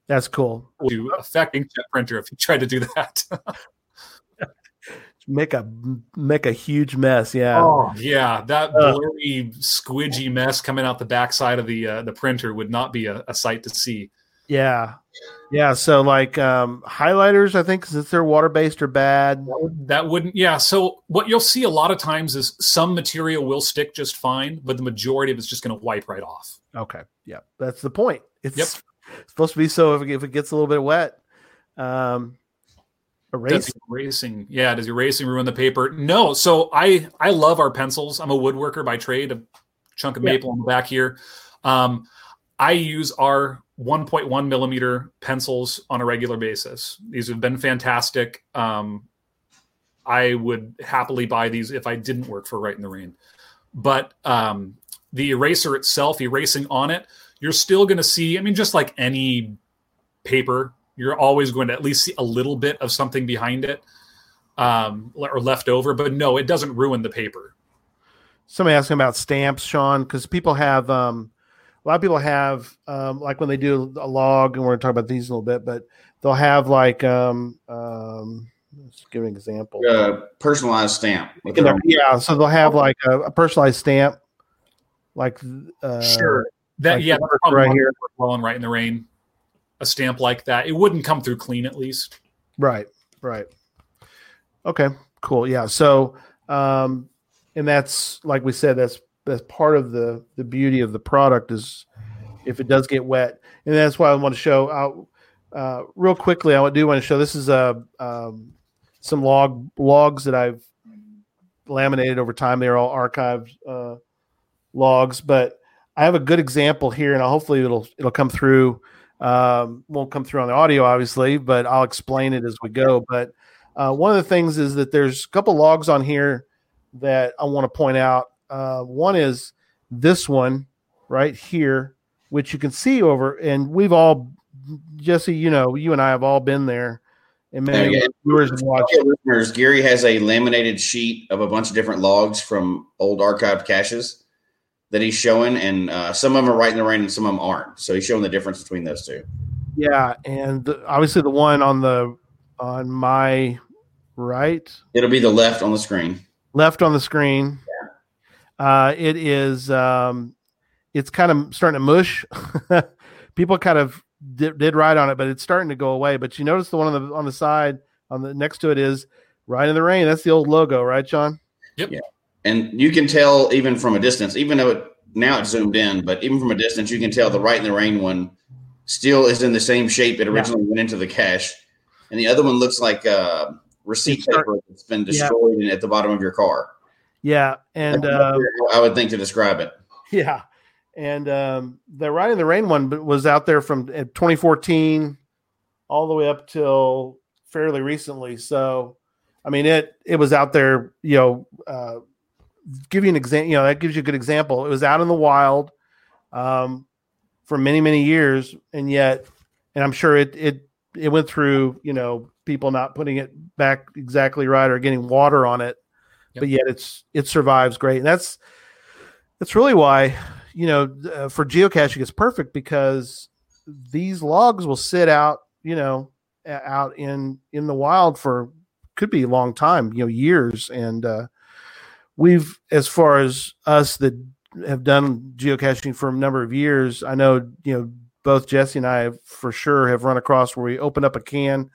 That's cool. to affect inkjet printer if you try to do that. *laughs* Make a make a huge mess. Yeah. oh yeah, that Uh. blurry, squidgy mess coming out the backside of the uh, the printer would not be a, a sight to see. Yeah. Yeah. So like um highlighters, I think since they're water based are bad. That, would, that wouldn't. Yeah. So what you'll see a lot of times is some material will stick just fine, but the majority of it's just going to wipe right off. Okay. Yeah. That's the point. It's Yep. supposed to be so if it, if it gets a little bit wet. Um. Does erasing, yeah, does erasing ruin the paper? No. So I I love our pencils. I'm a woodworker by trade. A chunk of maple on the back here. Um, I use our 1.1 millimeter pencils on a regular basis. These have been fantastic. Um, I would happily buy these if I didn't work for Rite in the Rain. But um, the eraser itself, erasing on it, you're still going to see. I mean, just like any paper, you're always going to at least see a little bit of something behind it um, or left over. But no, it doesn't ruin the paper. Somebody asking about stamps, Sean, because people have um a lot of people have um like when they do a log, and we're gonna talk about these a little bit, but they'll have like um um let's give an example. Uh, personalized stamp. their Yeah, so they'll have like a, a personalized stamp, like uh, That like yeah, the that's work probably right here. that would work well and Rite in the Rain. A stamp like that, it wouldn't come through clean at least. Right, right. Okay, cool. Yeah. So, um, and that's like we said, that's that's part of the the beauty of the product is if it does get wet, and that's why I want to show out uh, real quickly. I do want to show this is a um, some log logs that I've laminated over time. They're all archived uh, logs, but I have a good example here, and hopefully it'll it'll come through. Um, won't come through on the audio, obviously, but I'll explain it as we go. But uh, one of the things is that there's a couple logs on here that I want to point out. Uh, one is this one right here, which you can see over, and we've all, Jesse, you know, you and I have all been there, and many Yeah, viewers have watched. Listeners, Gary has a laminated sheet of a bunch of different logs from old archived caches that he's showing, and uh, some of them are Rite in the Rain and some of them aren't. So he's showing the difference between those two. Yeah, and the, obviously the one on the on my right, It'll be the left on the screen. left on the screen. Uh, it is um, it's kind of starting to mush. *laughs* People kind of did, did write on it, but it's starting to go away. But you notice the one on the on the side on the next to it is Rite in the Rain. That's the old logo, right, John? Yep. And you can tell even from a distance, even though it, now it's zoomed in, but even from a distance, you can tell the Rite in the Rain one still is in the same shape it originally went into the cache. And the other one looks like uh, receipt It's paper that's been destroyed in- at the bottom of your car. Yeah, and uh, I would think to describe it. Yeah, and um, the Rite in the Rain one was out there from uh, 2014 all the way up till fairly recently. So, I mean, it it was out there. You know, uh, give you an example. You know, that gives you a good example. It was out in the wild um, for many many years, and yet, and I'm sure it it it went through. You know, people not putting it back exactly right or getting water on it, But yet it's it survives great, and that's that's really why you know uh, for geocaching it's perfect because these logs will sit out you know out in in the wild for could be a long time you know years. And uh we've as far as us that have done geocaching for a number of years, I know you know both Jesse and I have, for sure have run across where we open up a can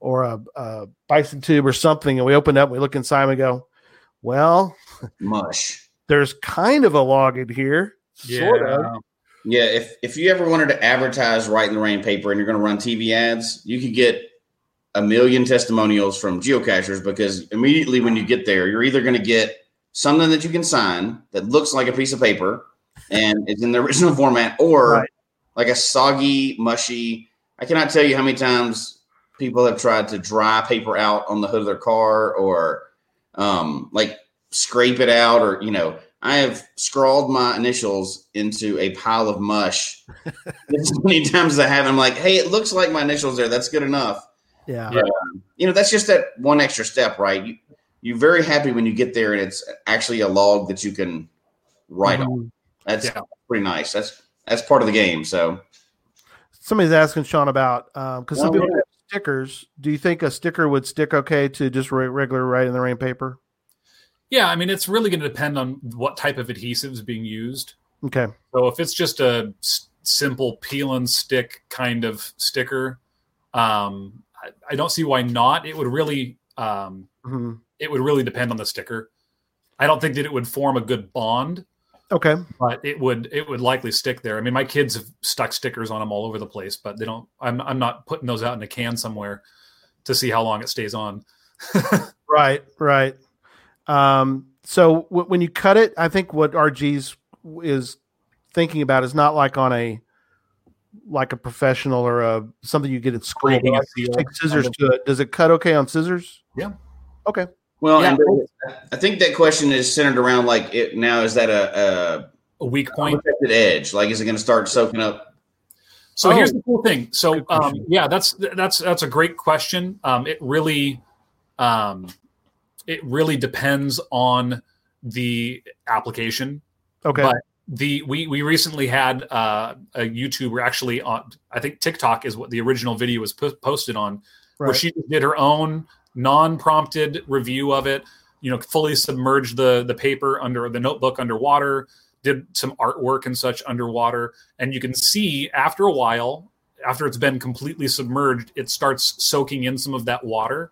or a, a bison tube or something, and we open up, we look inside, and we go, well, Mush. there's kind of a log in here, sort of. Yeah, if if you ever wanted to advertise Rite in the Rain paper and you're going to run TV ads, you could get a million testimonials from geocachers because immediately when you get there, you're either going to get something that you can sign that looks like a piece of paper and *laughs* it's in the original format, or Right. like a soggy, mushy. I cannot tell you how many times people have tried to dry paper out on the hood of their car or um, like scrape it out or you know i have scrawled my initials into a pile of mush *laughs* as many times as i have i'm like hey it looks like my initials there that's good enough Yeah. Yeah. you know that's just that one extra step right you, you're very happy when you get there and it's actually a log that you can write on Mhm. that's Yeah. pretty nice that's that's part of the game so Somebody's asking Sean about um because some Well, people yeah. have stickers. Do you think a sticker would stick okay to just regular Rite in the Rain paper? Yeah, I mean, it's really going to depend on what type of adhesive is being used. Okay. So if it's just a s- simple peel and stick kind of sticker, um, I, I don't see why not. It would really, um, Mhm. it would really depend on the sticker. I don't think that it would form a good bond, Okay. but it would it would likely stick there. I mean, my kids have stuck stickers on them all over the place, but they don't. I'm I'm not putting those out in a can somewhere to see how long it stays on. *laughs* Right. Right. Um, so w- when you cut it, I think what RG's is thinking about is not like on a like a professional or a something you get at school. Breaking but a like take scissors to it. Does it cut okay on scissors? Yeah. Okay. Well Yeah. and i think that question is centered around like it now is that a, A weak point. protected edge like is it going to start soaking up So Oh. here's the cool thing. So um, yeah, that's that's that's a great question. Um, it really, um, it really depends on the application. Okay. But the we we recently had uh, a YouTuber actually on I think TikTok is what the original video was po- posted on, where she did her own non-prompted review of it. You know, fully submerged the the paper under the notebook underwater, did some artwork and such underwater, and you can see after a while, after it's been completely submerged, it starts soaking in some of that water.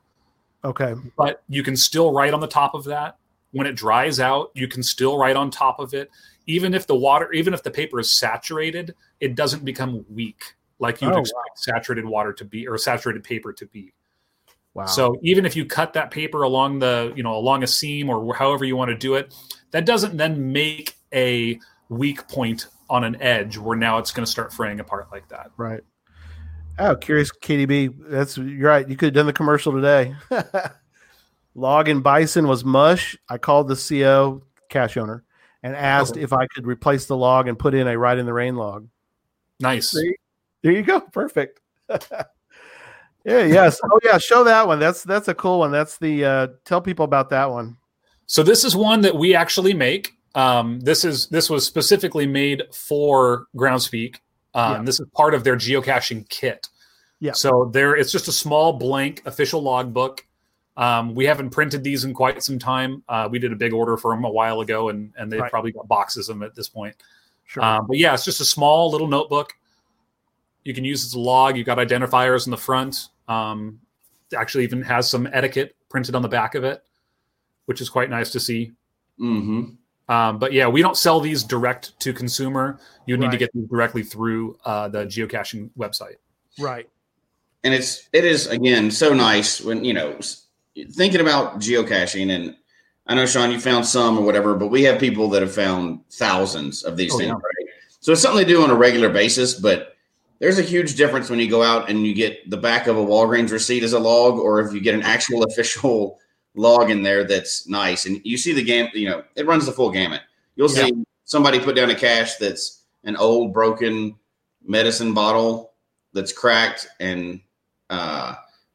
okay. But you can still write on the top of that. When it dries out, you can still write on top of it. Even if the water, even if the paper is saturated, it doesn't become weak like you would Oh, wow. expect saturated water to be or saturated paper to be. Wow. So even if you cut that paper along the, you know, along a seam or however you want to do it, that doesn't then make a weak point on an edge where now it's going to start fraying apart like that. Right. Oh, curious, KDB. That's you're right. You could have done the commercial today. *laughs* Log and Bison was mush. I called the CO cache owner and asked Okay. if I could replace the log and put in a Rite in the Rain log. Nice. See? There you go. Perfect. *laughs* yeah. Yes. Oh yeah. Show that one. That's that's a cool one. That's the uh, tell people about that one. So this is one that we actually make. Um, this is this was specifically made for Groundspeak. Um, Yeah. This is part of their geocaching kit. Yeah. So there, it's just a small blank official logbook. Um, we haven't printed these in quite some time. Uh, we did a big order for them a while ago, and and they've Right. probably got boxes of them at this point. Sure. Um, but yeah, it's just a small little notebook. You can use as a log. You've got identifiers in the front. Um, it actually even has some etiquette printed on the back of it, which is quite nice to see. mm-hmm Um, but yeah, we don't sell these direct to consumer. You need to get these directly through uh, the geocaching website. right. and it's it is again so nice when you know thinking about geocaching and i know sean you found some or whatever but we have people that have found thousands of these Oh, things yeah. right so it's something they do on a regular basis but there's a huge difference when you go out and you get the back of a walgreens receipt as a log or if you get an actual *laughs* official log in there that's nice and you see the game you know it runs the full gamut you'll see somebody put down a cache that's an old broken medicine bottle that's cracked and uh,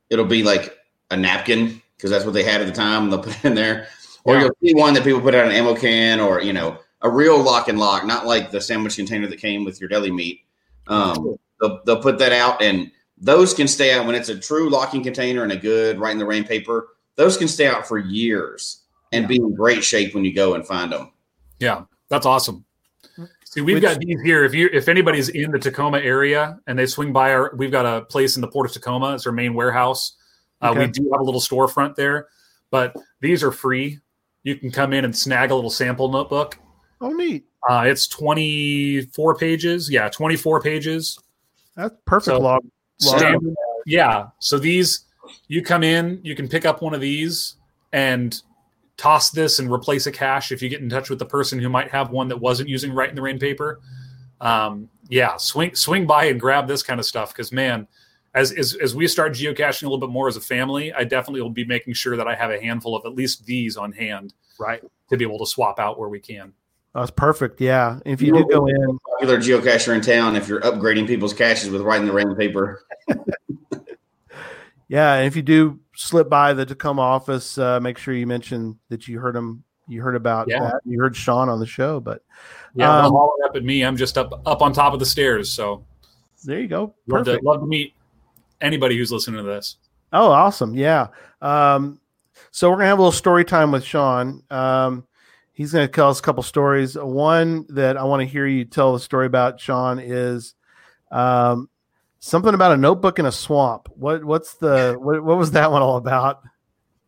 it'll be like a napkin because that's what they had at the time. They'll *laughs* put it in there, or Yeah. you'll see one that people put out an ammo can, or you know, a real lock and lock, not like the sandwich container that came with your deli meat. Um, they'll, they'll put that out, and those can stay out when it's a true locking container and a good Rite in the Rain paper. Those can stay out for years, and be in great shape when you go and find them. Yeah, that's awesome. See, we've Which- got these here. If you if anybody's in the Tacoma area and they swing by our, we've got a place in the port of Tacoma. It's our main warehouse. Uh, Okay. We do have a little storefront there, but these are free. You can come in and snag a little sample notebook. Oh, neat. Uh, it's twenty four pages. Yeah, twenty four pages. That's perfect So- log. log. Standard- yeah. So these, you come in, you can pick up one of these and toss this and replace a cache if you get in touch with the person who might have one that wasn't using Rite in the Rain paper. Um, yeah, swing swing by and grab this kind of stuff because man, as, as as we start geocaching a little bit more as a family, I definitely will be making sure that I have a handful of at least these on hand Right. to be able to swap out where we can. That's perfect. Yeah. If you do go in, Popular geocacher in town if you're upgrading people's caches with Rite in the Rain paper. *laughs* yeah, and if you do slip by the Tacoma office, uh, make sure you mention that you heard him. You heard about Yeah. that. You heard Sean on the show, but Yeah, Um, they'll up at me. I'm just up up on top of the stairs, so there you go. love to, love to meet anybody who's listening to this. Oh, awesome. Yeah. Um, so we're gonna have a little story time with Sean. Um, he's gonna tell us a couple stories. One that I want to hear you tell the story about, Sean, is um, something about a notebook in a swamp. What what's the what, what was that one all about?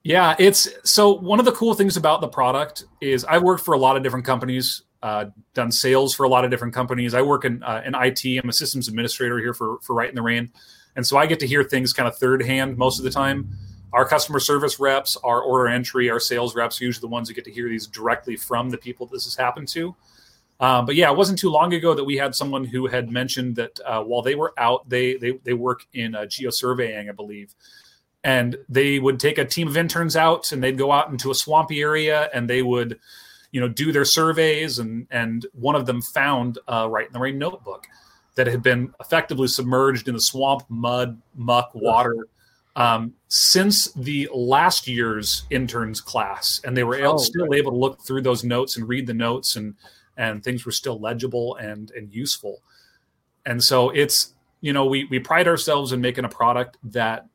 Yeah, it's so one of the cool things about the product is I've worked for a lot of different companies, uh, done sales for a lot of different companies. I work in uh, in IT. I'm a systems administrator here for for Rite in the Rain, and so I get to hear things kind of third hand most of the time. Our customer service reps, our order entry, our sales reps are usually the ones who get to hear these directly from the people this has happened to. Um, but yeah, it wasn't too long ago that we had someone who had mentioned that uh, while they were out, they they they work in uh, geosurveying, I believe, and they would take a team of interns out and they'd go out into a swampy area and they would, you know, do their surveys and and one of them found uh, Rite in the Rain notebook that had been effectively submerged in the swamp, mud, muck, water. Um, since the last year's interns class, and they were able, Oh, still able to look through those notes and read the notes, and and things were still legible and and useful. And so it's you know we we pride ourselves in making a product that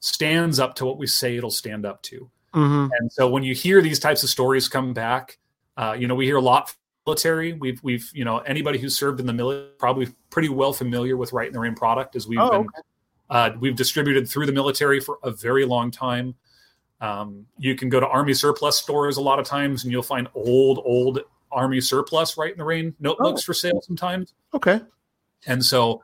stands up to what we say it'll stand up to. Mm-hmm. And so when you hear these types of stories come back, uh, you know, we hear a lot military. We've we've you know anybody who's served in the military probably pretty well familiar with writing their own product as we've Oh, been okay. Uh, we've distributed through the military for a very long time. Um, you can go to Army surplus stores a lot of times, and you'll find old old Army surplus Rite in the Rain notebooks Oh. for sale sometimes. Okay. And so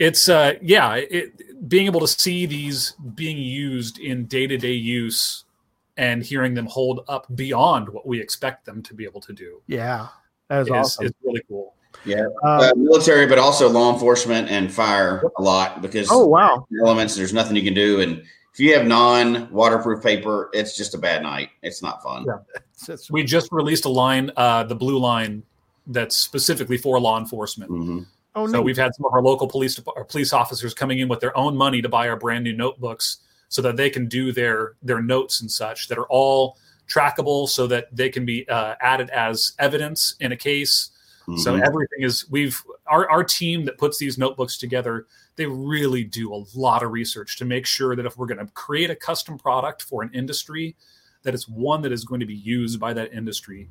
it's uh yeah, it, being able to see these being used in day-to-day use and hearing them hold up beyond what we expect them to be able to do Yeah. That is is, awesome. is really cool. Yeah, Uh, uh, military, but also law enforcement and fire a lot because oh wow. elements. There's nothing you can do, and if you have non-waterproof paper, it's just a bad night. It's not fun. Yeah. We just released a line, uh, the blue line, that's specifically for law enforcement. Mhm. oh So no. we've had some of our local police dep- or police officers coming in with their own money to buy our brand new notebooks so that they can do their their notes and such that are all trackable so that they can be uh, added as evidence in a case. So Mhm. everything is we've our our team that puts these notebooks together. They really do a lot of research to make sure that if we're going to create a custom product for an industry, that it's one that is going to be used by that industry.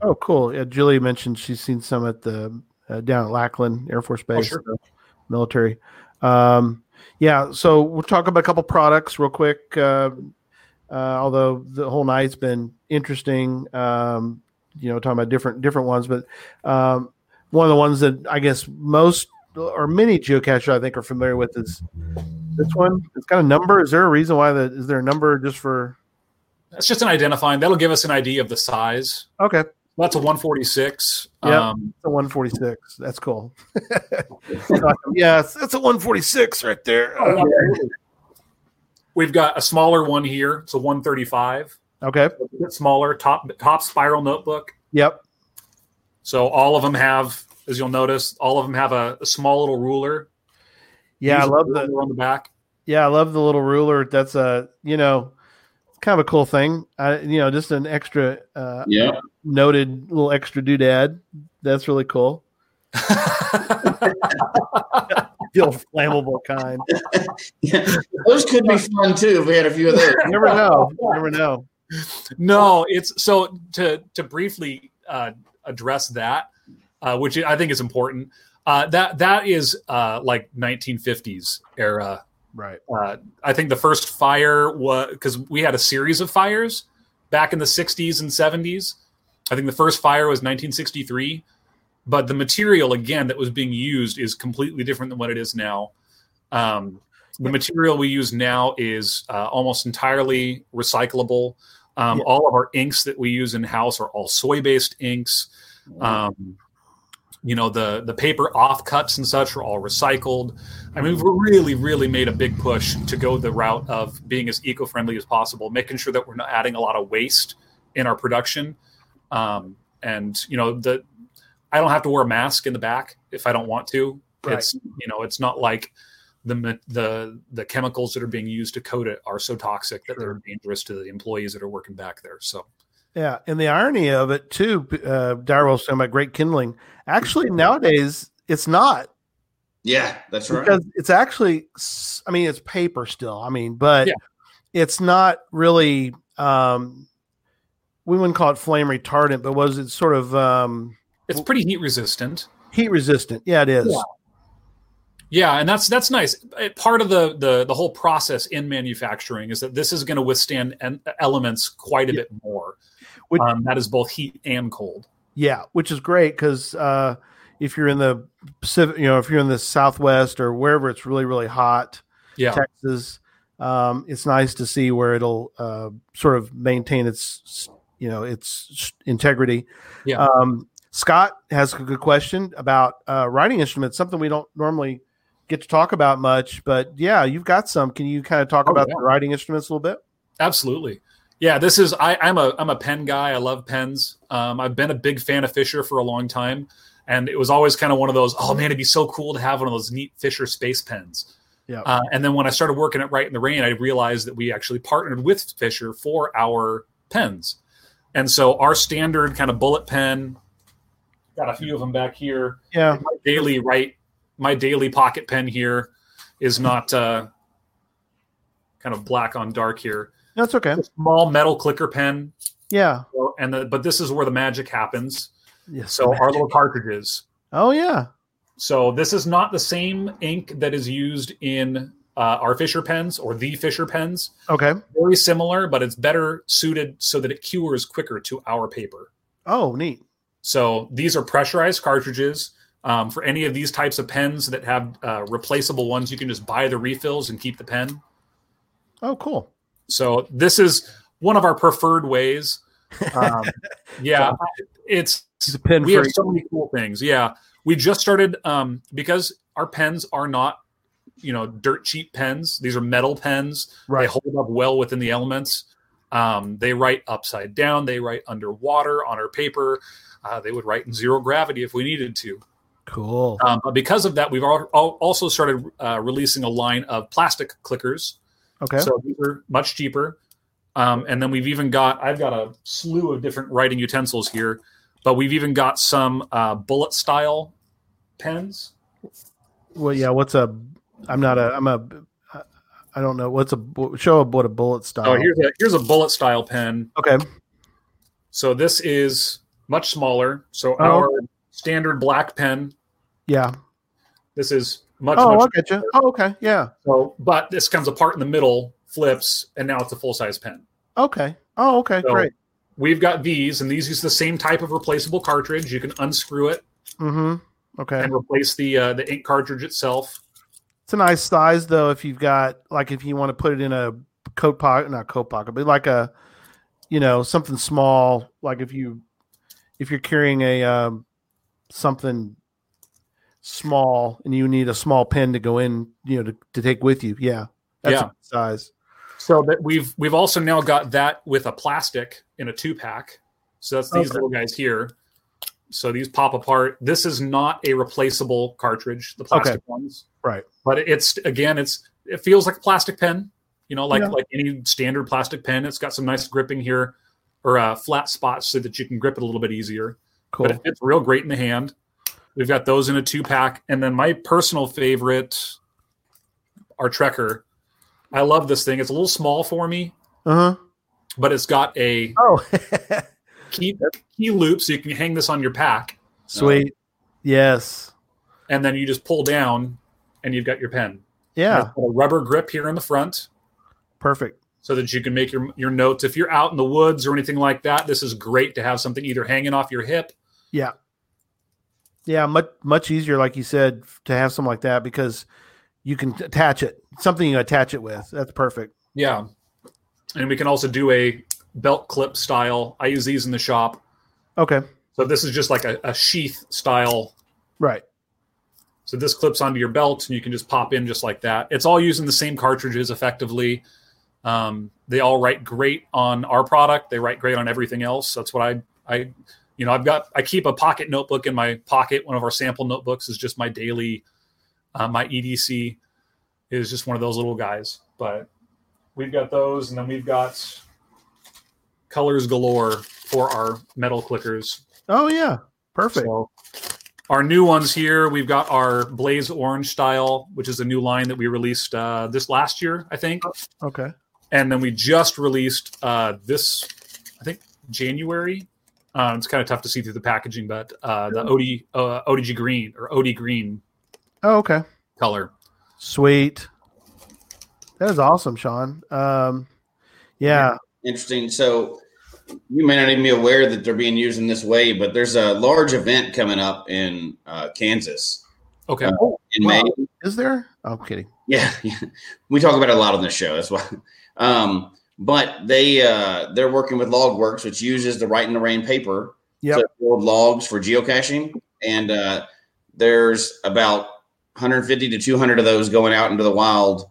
Oh, cool. Yeah, Julie mentioned she's seen some at the uh, down at Lackland Air Force Base, sure. military. Um, yeah, so we'll talk about a couple products real quick. Uh, uh, although the whole night's been interesting, um, you know, talking about different different ones, but um, one of the ones that I guess most or many geocachers I think are familiar with is this one. It's got a number. Is there a reason why that? Is there a number just for? That's just an identifying. That'll give us an idea of the size. Okay, That's a 146. Yeah. Um, a 146. That's cool. *laughs* yeah, it's, it's a 146 right there. Oh, we've got a smaller one here. It's a 135. Okay. A bit smaller, top top spiral notebook. Yep. So all of them have, as you'll notice, all of them have a, a small little ruler. Yeah, I love the on the back. yeah, I love the little ruler. That's a you know, kind of a cool thing. I you know, just an extra uh, Yeah. noted little extra doodad. That's really cool. *laughs* *laughs* The old flammable kind. *laughs* those could be fun too if we had a few of those. You never know. You never know. No, it's so to to briefly uh, address that, uh, which I think is important. Uh, that that is uh, like 1950s era. Right. Uh, I think the first fire was because we had a series of fires back in the 60s and 70s. I think the first fire was 1963, but the material again that was being used is completely different than what it is now. Um, the material we use now is uh, almost entirely recyclable. Um, Yeah. All of our inks that we use in house are all soy based inks. Um, you know the the paper offcuts and such are all recycled. I mean, we've really, really made a big push to go the route of being as eco friendly as possible, making sure that we're not adding a lot of waste in our production. Um, and you know the I don't have to wear a mask in the back if I don't want to. Right. It's you know it's not like the the the chemicals that are being used to coat it are so toxic that they're dangerous to the employees that are working back there. So Yeah, and the irony of it too, uh, Darrell was talking about great kindling. Actually, nowadays it's not Yeah, that's right. because it's actually, I mean, it's paper still. I mean, but Yeah. it's not really. Um, we wouldn't call it flame retardant, but was it sort of um, it's pretty heat resistant. heat resistant? Yeah, it is. Yeah. Yeah, and that's that's nice. Uh, Part of the the the whole process in manufacturing is that this is going to withstand en- elements quite a bit more. Which- um, that is both heat and cold. Yeah, which is great because uh, if you're in the Pacific, you know, if you're in the Southwest or wherever it's really really hot, Yeah, Texas, um, it's nice to see where it'll uh, sort of maintain its you know its integrity. Yeah. Um, Scott has a good question about uh, writing instruments, something we don't normally get to talk about much, but yeah, you've got some. Can you kind of talk Oh, about yeah. the writing instruments a little bit? absolutely. Yeah, this is I, I'm a I'm a pen guy. I love pens. Um, I've been a big fan of Fisher for a long time, and it was always kind of one of those. Oh man, it'd be so cool to have one of those neat Fisher space pens. Yeah. Uh, and then when I started working at Rite in the Rain, I realized that we actually partnered with Fisher for our pens. And so our standard kind of bullet pen, got a few of them back here. Yeah. My daily right, my daily pocket pen here is not uh, kind of black on dark here. That's okay. A small metal clicker pen, Yeah. so- and the, but this is where the magic happens. Yes. So our little cartridges. oh yeah. So this is not the same ink that is used in uh, our Fisher pens or the Fisher pens. Okay. Very similar, but it's better suited so that it cures quicker to our paper. Oh, neat. So these are pressurized cartridges. Um, for any of these types of pens that have uh, replaceable ones, you can just buy the refills and keep the pen. Oh, cool. So this is one of our preferred ways. Um, *laughs* yeah, it's He's a pen we have so many cool things. Yeah, we just started um, because our pens are not, you know, dirt cheap pens. These are metal pens. They hold up well within the elements. Um, they write upside down. They write underwater on our paper. Uh, they would write in zero gravity if we needed to. Cool. Um, but because of that, we've al- al- also started uh, releasing a line of plastic clickers. Okay. So these are much cheaper. Um, and then we've even got, I've got a slew of different writing utensils here, but we've even got some uh, bullet style pens. Well, yeah. What's a? I'm not a. I'm a. I don't know. What's a show? What a bullet style? Oh, here's a, here's a bullet style pen. okay. So this is much smaller. So Oh. our standard black pen, Yeah. this is much, Oh, I get you. Oh, okay. Yeah. so, but this comes apart in the middle, flips, and now it's a full size pen. Okay. Oh, okay. So Great. We've got these, and these use the same type of replaceable cartridge. You can unscrew it Mm-hmm. Okay. and replace the uh, the ink cartridge itself. It's a nice size though. If you've got like if you want to put it in a coat pocket, not coat pocket, but like a, you know, something small. Like if you, if you're carrying a um, something small and you need a small pen to go in, you know, to, to take with you. Yeah. That's Yeah. a size. So that we've we've also now got that with a plastic in a two pack. So that's these Okay. little guys here. So these pop apart. This is not a replaceable cartridge, the plastic ones. Right. But it's again, it's it feels like a plastic pen. You know, like Yeah. like any standard plastic pen. It's got some nice gripping here, or uh, flat spots so that you can grip it a little bit easier. Cool. But it fits real great in the hand. We've got those in a two pack, and then my personal favorite, our Trekker. I love this thing. It's a little small for me, Uh huh. but it's got a Oh, *laughs* key key loop, so you can hang this on your pack, sweet. Yes. and then you just pull down, and you've got your pen. Yeah. a rubber grip here in the front, Perfect. so that you can make your your notes. If you're out in the woods or anything like that, this is great to have something either hanging off your hip. Yeah. Yeah, much much easier, like you said, to have something like that because you can attach it. Something you attach it with. That's perfect. Yeah, and we can also do a belt clip style. I use these in the shop. Okay. So this is just like a, a sheath style. Right. So this clips onto your belt, and you can just pop in just like that. It's all using the same cartridges effectively. Um, they all write great on our product. They write great on everything else. That's what I, I, you know, I've got. I keep a pocket notebook in my pocket. One of our sample notebooks is just my daily. Uh, my EDC is just one of those little guys. But we've got those, and then we've got colors galore for our metal clickers. Oh yeah. Perfect. So our new ones here, we've got our Blaze Orange style, which is a new line that we released uh, this last year, I think. Okay. And then we just released uh, this, I think, January. Uh, it's kind of tough to see through the packaging, but uh, the OD, uh, ODG green or OD green Oh, okay. color. Sweet. That is awesome, Sean. Um, yeah. Interesting. So you may not even be aware that they're being used in this way, but there's a large event coming up in uh, Kansas Okay. Uh, in Wow. May. Is there? Oh, I'm kidding. *laughs* Yeah, we talk about it a lot on this show. That's why. Um, but they uh, they're working with Logworks, which uses the Rite in the Rain paper Yep. to build logs for geocaching, and uh, there's about 150 to 200 of those going out into the wild.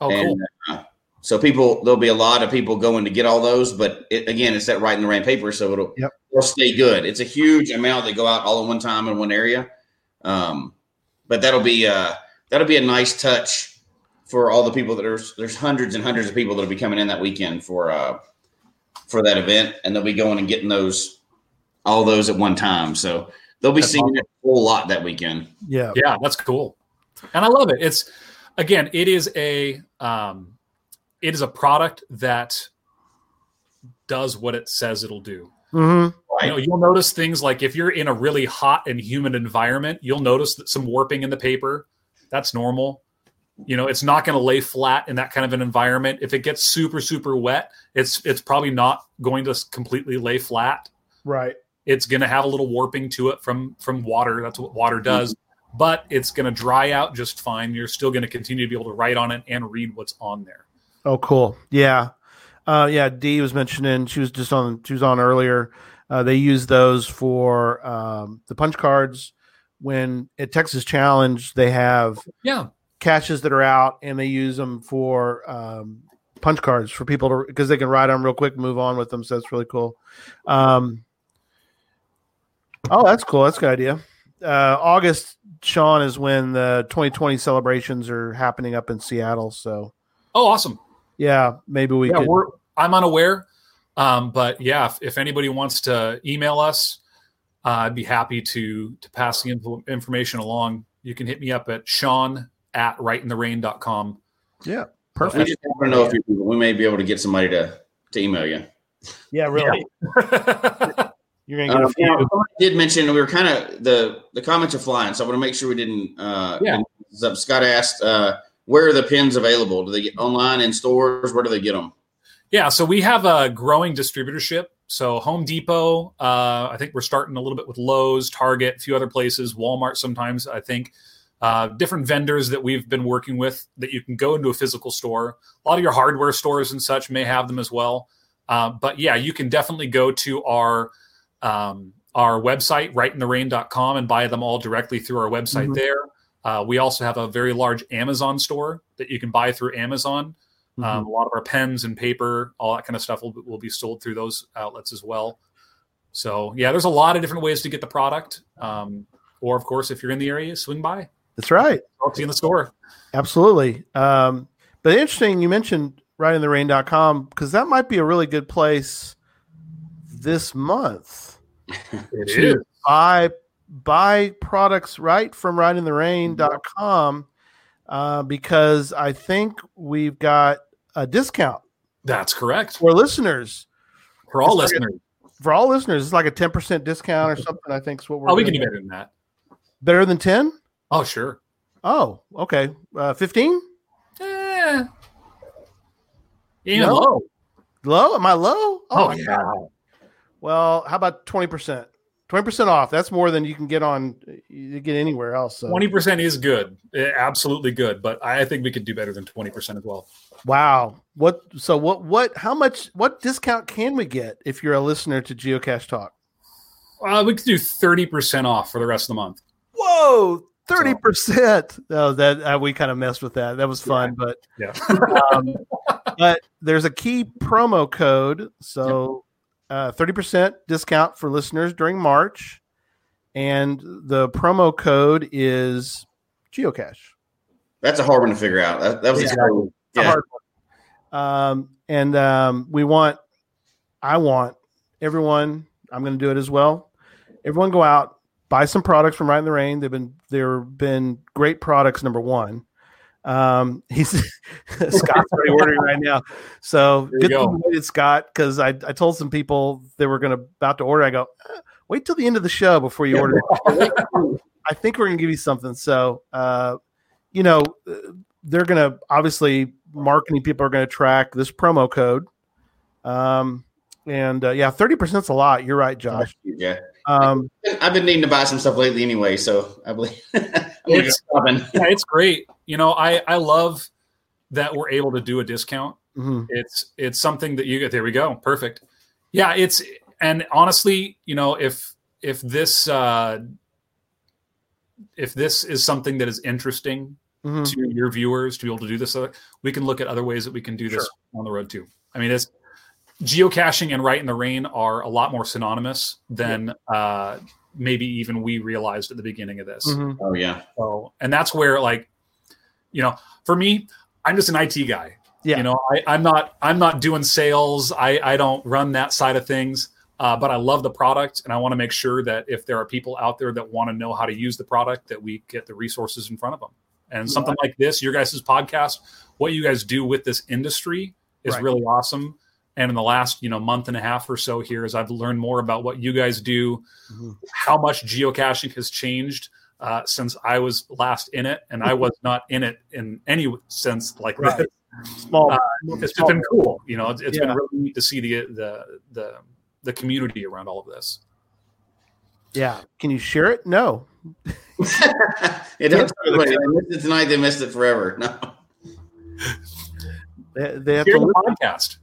Oh, cool. uh, so people, there'll be a lot of people going to get all those, but it, again, it's that Rite in the Rain paper, so it'll Yep. it'll stay good. It's a huge amount that go out all at one time in one area. Um, but that'll be uh, that'll be a nice touch for all the people that are there's hundreds and hundreds of people that'll be coming in that weekend for uh for that event and they'll be going and getting those all those at one time. So they'll be That's seeing awesome. it a whole lot that weekend. Yeah. yeah that's cool. And i love it. It's again it is a um it is a product that does what it says it'll do. Hmm you know you'll notice things like if you're in a really hot and humid environment you'll notice that some warping in the paper. That's normal you know it's not going to lay flat in that kind of an environment if it gets super super wet it's it's probably not going to completely lay flat Right. it's going to have a little warping to it from from water that's what water does but it's going to dry out just fine you're still going to continue to be able to write on it and read what's on there Oh, cool. Yeah. Uh, yeah. Dee was mentioning she was just on. She was on earlier. Uh, they use those for um, the punch cards. When at Texas Challenge, they have yeah caches that are out, and they use them for um, punch cards for people to because they can write them real quick, and move on with them. So that's really cool. Um, oh, that's cool. That's a good idea. Uh, August, Sean, is when the 2020 celebrations are happening up in Seattle. So oh awesome yeah, maybe we yeah, could. we're, I'm unaware. Um, but yeah, if, if anybody wants to email us, uh, I'd be happy to to pass the info, information along. You can hit me up at Sean at riteintherain.com. Yeah, we perfect. just want to know if you, we may be able to get somebody to to email you Yeah, really. You're gonna *laughs* get Um, a few. now, somebody did mention we were kind of the the comments are flying, so I want to make sure we didn't. Uh, Yeah. didn't up. Scott asked, uh, "Where are the pins available? Do they get online in stores? Where do they get them?" Yeah, so we have a growing distributorship. So Home Depot, uh, I think we're starting a little bit with Lowe's, Target, a few other places, Walmart sometimes, I think. Uh, different vendors that we've been working with that you can go into a physical store. A lot of your hardware stores and such may have them as well. Uh, but yeah, you can definitely go to our um, our website, riteintherain.com, and buy them all directly through our website Mhm. there. Uh, we also have a very large Amazon store that you can buy through Amazon. Mm-hmm. Um, a lot of our pens and paper, all that kind of stuff will, will be sold through those outlets as well. So yeah, there's a lot of different ways to get the product. Um, or of course, if you're in the area, swing by. That's right. You in the store. Absolutely. Um, but interesting, you mentioned riteintherain.com because that might be a really good place this month *laughs* It to buy buy products right from riteintherain.com uh, because I think we've got a discount That's correct. For listeners, For all It's like a- listeners. for all listeners, it's like a ten percent discount or something. I think is what we're. Oh, we can do better than that. better than ten. Oh, sure. Oh, okay. Uh, Fifteen. Eh. Even No. low. Low? Am I low? Oh, my yeah. God. Well, how about twenty percent? Twenty percent off. That's more than you can get on you get anywhere else. So. Twenty percent is good, Eh, absolutely good. But I think we could do better than twenty percent as well. Wow. What? So what? What? How much? What discount can we get if you're a listener to Geocache Talk? Uh, we could do thirty percent off for the rest of the month. Whoa, thirty percent. Oh, that uh, we kind of messed with that. That was fun, but Yeah. um, *laughs* but there's a key promo code, so uh, thirty percent discount for listeners during March, and the promo code is Geocache. That's a hard one to figure out. That, that was Yeah. the code. It's a hard one. Um, and um, we want, I want everyone. I'm going to do it as well. Everyone, go out, buy some products from Rite in the Rain. They've been they've been great products. Number one, um, *laughs* he's Scott's already ordering right now. So good go. thing Scott, because I I told some people they were going to about to order. I go, "Uh, wait till the end of the show before you order. *laughs* I think we're going to give you something. So, uh, you know, uh, they're going to obviously marketing people are going to track this promo code. Um, and uh, yeah, 30% is a lot. You're right, Josh. Yeah. Um, I've been needing to buy some stuff lately anyway, so I believe *laughs* I'm gonna go It's- yeah, it's great. You know, I I love that we're able to do a discount. mhm. It's it's something that you get. There we go. Perfect. Yeah, it's and honestly, you know, if if this uh if this is something that is interesting Mhm. to your viewers to be able to do this, uh, we can look at other ways that we can do this on the road too. I mean, it's geocaching and Rite in the Rain are a lot more synonymous than uh, maybe even we realized at the beginning of this. Mhm. Oh yeah. So, and that's where, like, you know, for me, I'm just an IT guy. Yeah. You know, I, I'm not I'm not doing sales. I I don't run that side of things. Uh, but I love the product, and I want to make sure that if there are people out there that want to know how to use the product, that we get the resources in front of them. And something like this, your guys' podcast, what you guys do with this industry is Right. really awesome. And in the last, you know, month and a half or so here, as I've learned more about what you guys do, Mhm. how much geocaching has changed uh, since I was last in it, and I was not in it in any sense like Right. this. Small. Uh, It's just been cool, you know. It's, it's been really neat to see the the the the community around all of this. yeah. Can you share it? No. *laughs* it don't tell anybody. They missed it tonight. They missed it forever. No. They, they have Share to the podcast.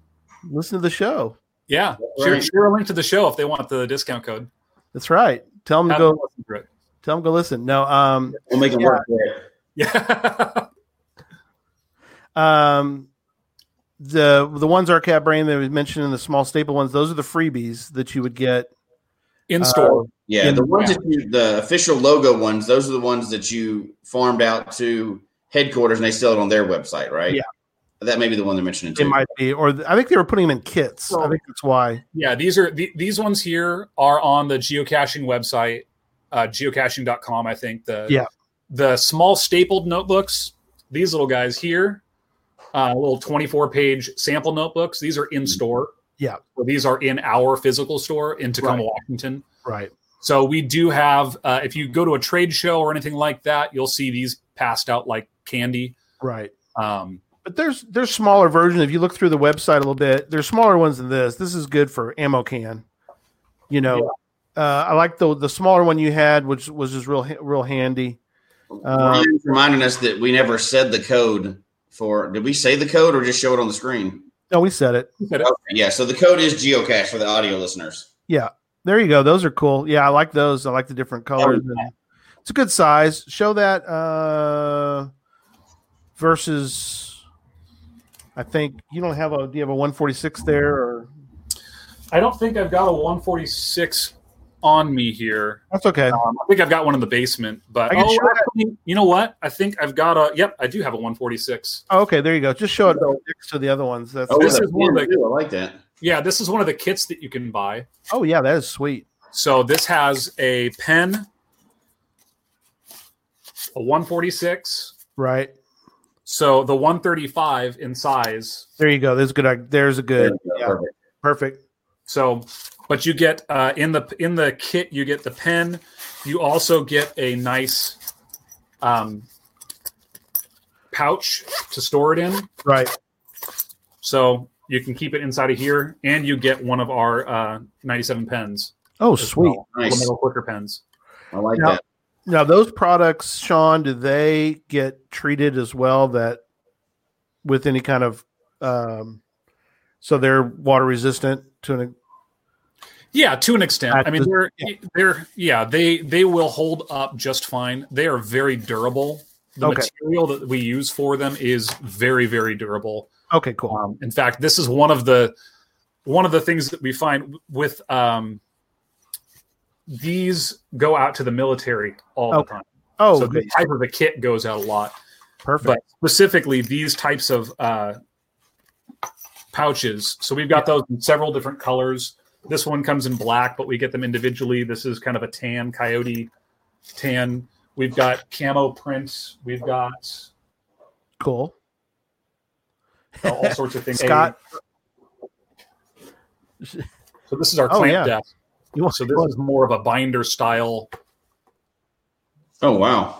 Listen to the show. Yeah, share, Right. share a link to the show if they want the discount code. That's right. Tell them to go. them listen to it. Tell them to go listen. No. Um. We'll make them Yeah. work. Yeah, *laughs* Um. The the ones our cat brain that we mentioned in the small staple ones. Those are the freebies that you would get. in Uh, store. Yeah, In- the ones that you, the official logo ones, those are the ones that you farmed out to headquarters and they sell it on their website, right? Yeah. That may be the one they're mentioning It might be, or th- I think they were putting them in kits. I think that's why. Yeah, these are the, these ones here are on the geocaching website, uh, geocaching.com. I think the Yeah. the small stapled notebooks. These little guys here, uh, little twenty four page sample notebooks. These are in store. Yeah. So these are in our physical store in Tacoma, Right. Washington. Right. So we do have. Uh, if you go to a trade show or anything like that, you'll see these passed out like candy. Right. Um, But there's there's smaller versions. If you look through the website a little bit, there's smaller ones than this. This is good for ammo can. You know, uh, I like the the smaller one you had, which was just real real handy. Um, reminding us that we never said the code for. Did we say the code or just show it on the screen? no, we said it. Okay, yeah. So the code is geocache for the audio listeners. Yeah, there you go. Those are cool. Yeah, I like those. I like the different colors. And it's a good size. Show that uh, versus. I think you don't have a. Do you have a 146 there or? I don't think I've got a 146 on me here. That's okay. Um, I think I've got one in the basement, but I oh, show actually, you know what? I think I've got a. Yep, I do have a 146. Oh, okay, there you go. Just show it next to the other ones. That's Oh, This is one of the- too. I like that. Yeah, this is one of the kits that you can buy. oh yeah, that is sweet. So this has a pen, a 146, Right. So the 135 in size. There you go. There's a good. There's a good. Yeah, Perfect. perfect. So, but you get uh, in the in the kit, you get the pen. You also get a nice um, pouch to store it in. Right. So you can keep it inside of here, and you get one of our uh, 97 pens. Oh, sweet. well, Nice. Metal quicker pens. I like Now- that. Now, those products, Sean, do they get treated as well? That with any kind of, um, so they're water resistant to an. Yeah, to an extent. I mean, they're Yeah. they're yeah they they will hold up just fine. They are very durable. The Okay. material that we use for them is very very durable. Okay, cool. Um, in fact, this is one of the one of the things that we find with um, these go out to the military all the time. Oh, so this type of a kit goes out a lot. perfect. But specifically, these types of uh, pouches. So we've got those in several different colors. This one comes in black, but we get them individually. This is kind of a tan, coyote tan. We've got camo print. We've got cool. uh, all sorts of *laughs* things. Scott, So this is our Oh, clamp yeah. desk. You want So this is more of a binder style. Oh wow.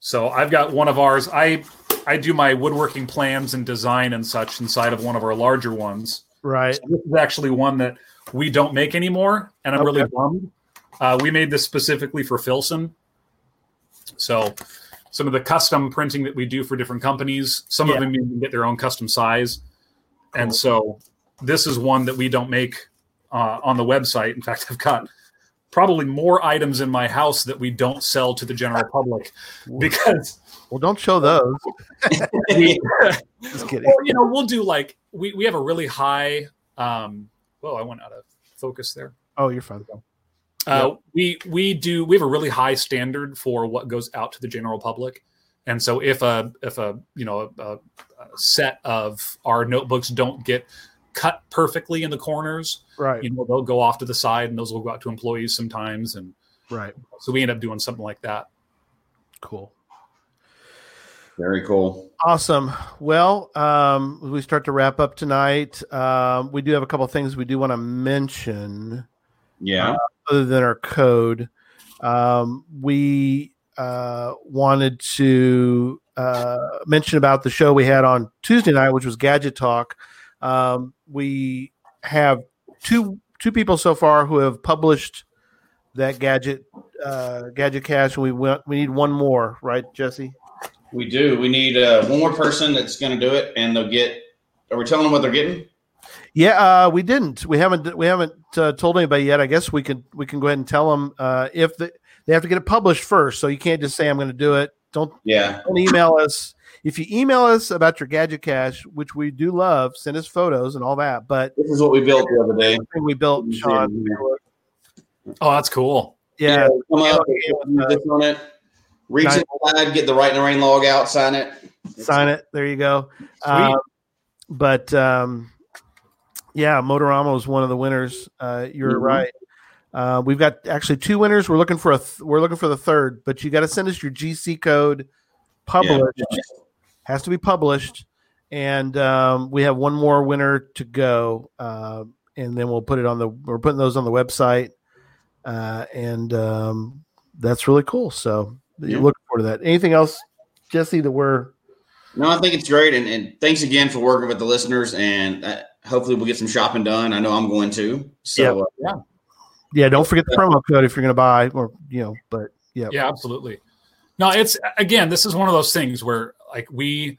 So I've got one of ours. I I do my woodworking plans and design and such inside of one of our larger ones. right? So this is actually one that we don't make anymore, and I'm really bummed. Uh, we made this specifically for Filson. So some of the custom printing that we do for different companies, some Yeah. of them even get their own custom size, and so this is one that we don't make uh, on the website. In fact, I've got probably more items in my house that we don't sell to the general public because Well, don't show those. *laughs* Just kidding. Well, you know, we'll do like we, we have a really high um well, I went out of focus there. Oh, you're fine. Uh we we do we have a really high standard for what goes out to the general public. And so if a if a you know a, a set of our notebooks don't get cut perfectly in the corners, Right. you know, they'll go off to the side and those will go out to employees sometimes and Right. so we end up doing something like that. Cool. Very cool. Awesome. Well, um, as we start to wrap up tonight, um, we do have a couple of things we do want to mention. Yeah. other than our code. Um, we uh, wanted to uh, mention about the show we had on Tuesday night, which was Gadget Talk. Um, we have two two people so far who have published that gadget uh, gadget cache. We went, we need one more, right, Jesse? We do. We need uh, one more person that's going to do it, and they'll get. Are we telling them what they're getting? Yeah, uh, we didn't. We haven't. We haven't uh, told anybody yet. I guess we could. We can go ahead and tell them uh, if the, they have to get it published first. So you can't just say I'm going to do it. Don't Yeah. don't email us. If you email us about your gadget cache, which we do love, send us photos and all that. But This is what we built the other day. we built, Sean, Oh, that's cool. yeah, Come up, Yeah, use this on it. Reach Nice. inside, get the Rite in the Rain log out, sign it. sign it. There you go. Um, but um, yeah, Motorama was one of the winners. Uh, you're Mhm. right. Uh, we've got actually two winners. We're looking for a. Th- we're looking for the third, but you got to send us your GC code. Published Yeah. has to be published, and um, we have one more winner to go, uh, and then we'll put it on the. We're putting those on the website, uh, and um, that's really cool. So Yeah. look forward to that. Anything else, Jesse? That we're No, I think it's great, and, and thanks again for working with the listeners. And uh, hopefully, we'll get some shopping done. I know I'm going to. So uh, Yeah, don't forget the promo code if you're going to buy, or you know, but yeah, Yeah, absolutely. No, it's again, this is one of those things where like we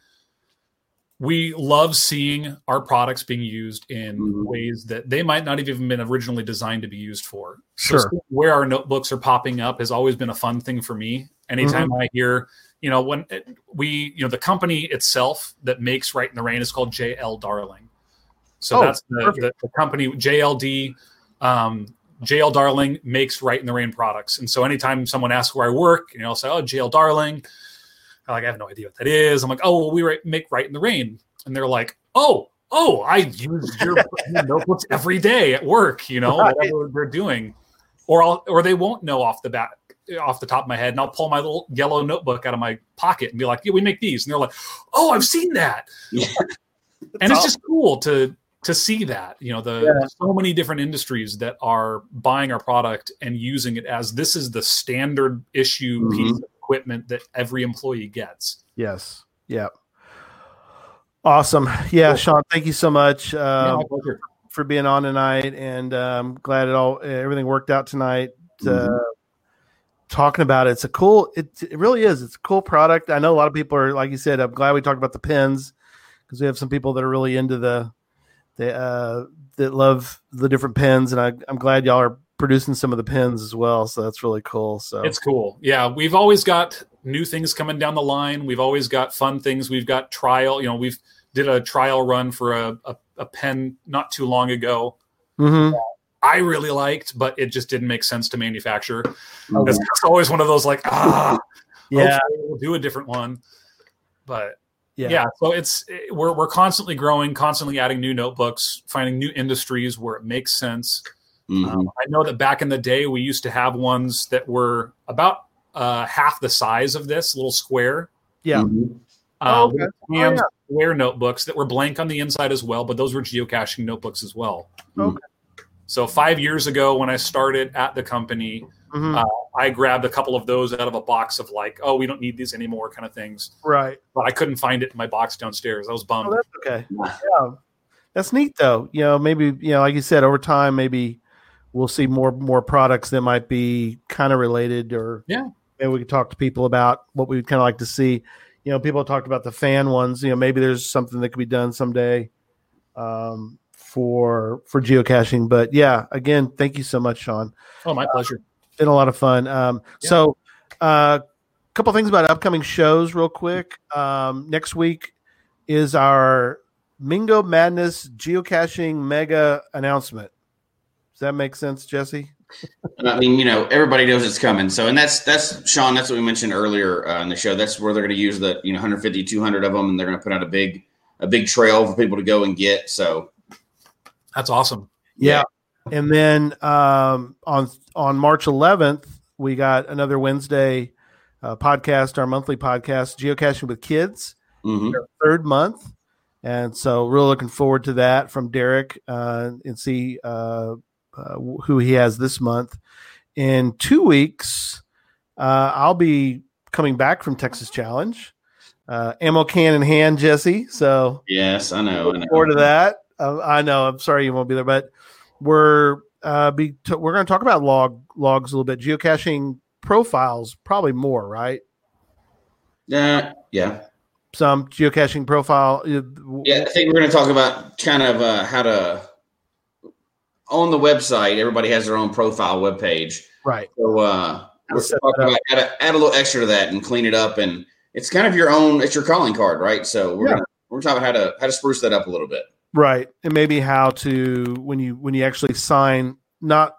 we love seeing our products being used in Mhm. ways that they might not have even been originally designed to be used for. Sure. So where our notebooks are popping up has always been a fun thing for me. Anytime Mm-hmm. I hear, you know, when it, we, you know, the company itself that makes Rite in the Rain is called JL Darling. So Oh, that's the, the, the company JLD. Um, JL Darling makes Rite in the Rain products, and so anytime someone asks where I work, you know, I'll say, "Oh, JL Darling." I'm like, I have no idea what that is. I'm like, "Oh, well, we write, make Rite in the Rain," and they're like, "Oh, oh, I use your *laughs* notebooks every day at work." You know, Right. whatever they're doing, or I'll, or they won't know off the bat. off the top of my head, and I'll pull my little yellow notebook out of my pocket and be like, "Yeah, we make these," and they're like, "Oh, I've seen that," *laughs* and it's just cool to to see that you know the Yeah. so many different industries that are buying our product and using it as this is the standard issue piece of equipment that every employee gets. Yes. Yeah. Awesome. Yeah, Sean, thank you so much Yeah, um, for being on tonight, and um, glad it all everything worked out tonight. Uh, talking about it, it's a cool. It it really is. It's a cool product. I know a lot of people are like you said. I'm glad we talked about the pins because we have some people that are really into the the uh, that love the different pins, and I, I'm glad y'all are producing some of the pins as well. So that's really cool. So It's cool. Yeah, we've always got new things coming down the line. We've always got fun things. We've got trial. You know, we've did a trial run for a, a, a pen not too long ago. Mhm. I really liked, but it just didn't make sense to manufacture. Oh, It's, always one of those like, ah, yeah, we'll do a different one. But yeah, yeah, so it's it- we're we're constantly growing, constantly adding new notebooks, finding new industries where it makes sense. Mhm. Um, I know that back in the day, we used to have ones that were about uh, half the size of this little square. yeah. Mhm. Uh, Oh, okay. little Oh, yeah. square notebooks that were blank on the inside as well, but those were geocaching notebooks as well. Okay. So five years ago, when I started at the company, Mhm. uh, I grabbed a couple of those out of a box of like, oh, we don't need these anymore, kind of things. right. But I couldn't find it in my box downstairs. I was bummed. Oh, that's okay. Yeah, that's neat though. You know, maybe you know, like you said, over time, maybe we'll see more more products that might be kind of related, or Yeah. maybe we could talk to people about what we would kind of like to see. You know, people talked about the fan ones. You know, maybe there's something that could be done someday um, for for geocaching. But yeah, again, thank you so much, Sean. oh, my pleasure. Been a lot of fun. Um, Yeah. So, a uh, couple things about upcoming shows, real quick. Um, next week is our Mingo Madness geocaching mega announcement. Does that make sense, Jesse? I mean, you know, everybody knows it's coming. So, and that's that's Sean. That's what we mentioned earlier uh, in the show. That's where they're going to use the you know 150, 200 of them, and they're going to put out a big a big trail for people to go and get. So, That's awesome. Yeah. And then um, on on March 11th, we got another Wednesday uh, podcast, our monthly podcast, geocaching with kids. mhm. third month. And so, really looking forward to that from Derek uh, and see uh, uh, who he has this month. In two weeks, uh, I'll be coming back from Texas Challenge, uh, ammo can in hand, Jesse. So, yes, I know. I know. forward to that. I know. I'm sorry you won't be there, but we're uh, be t- we're going to talk about log logs a little bit, geocaching profiles, probably more, right? Uh, yeah, Some geocaching profile. yeah. I think we're going to talk about kind of uh, how to on the website. Everybody has their own profile webpage. right. So uh, we're set talking that about how to add a little extra to that and clean it up, and it's kind of your own. It's your calling card, right? So we're Yeah. gonna, we're talking about how to how to spruce that up a little bit. Right. And maybe how to when you when you actually sign not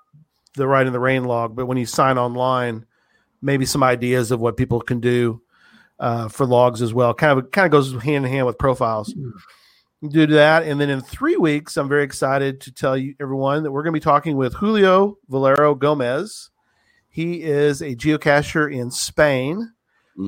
the Rite in the Rain log, but when you sign online, maybe some ideas of what people can do uh, for logs as well. Kind of kind of goes hand in hand with profiles. Do that, and then in three weeks, I'm very excited to tell you everyone that we're going to be talking with Julio Valero Gomez. He is a geocacher in Spain.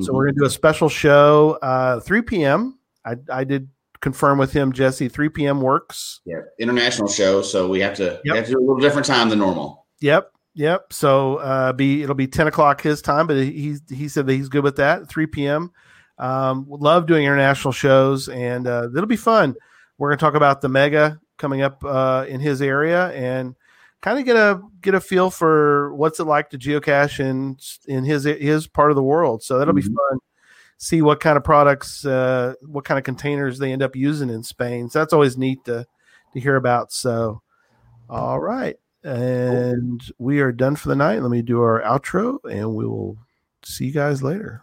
So we're going to do a special show, uh, 3 p.m. I, I did confirm with him, Jesse. 3 p.m. works. yeah, international show, so we have to we have to do a little different time than normal. Yep, yep. So uh, be it'll be 10 o'clock his time, but he he said that he's good with that. 3 p.m. Um, love doing international shows, and uh, it'll be fun. We're going to talk about the mega coming up uh, in his area and kind of get a get a feel for what's it like to geocache in in his his part of the world. So that'll be Mhm. fun. See what kind of products, uh, what kind of containers they end up using in Spain. So that's always neat to to hear about. So, all right, and we are done for the night. Let me do our outro, and we will see you guys later.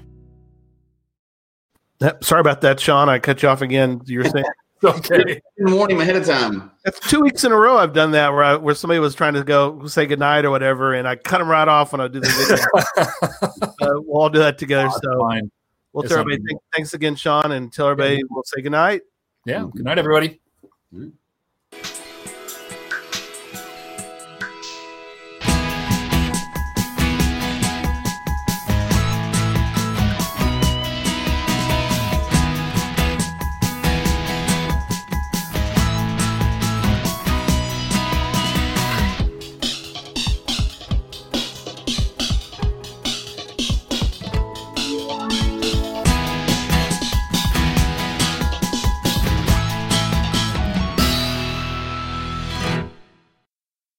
Yep, Sorry about that, Sean. I cut you off again. You're saying *laughs* *laughs* okay. Didn't warn him ahead of time. That's two weeks in a row I've done that where I, where somebody was trying to go say goodnight or whatever, and I cut them right off when I do the video. *laughs* uh, we'll all do that together. That's so fine. we'll It's tell everybody not- thanks again, Sean, and tell everybody we'll say goodnight. Yeah. Good night, everybody. Mm.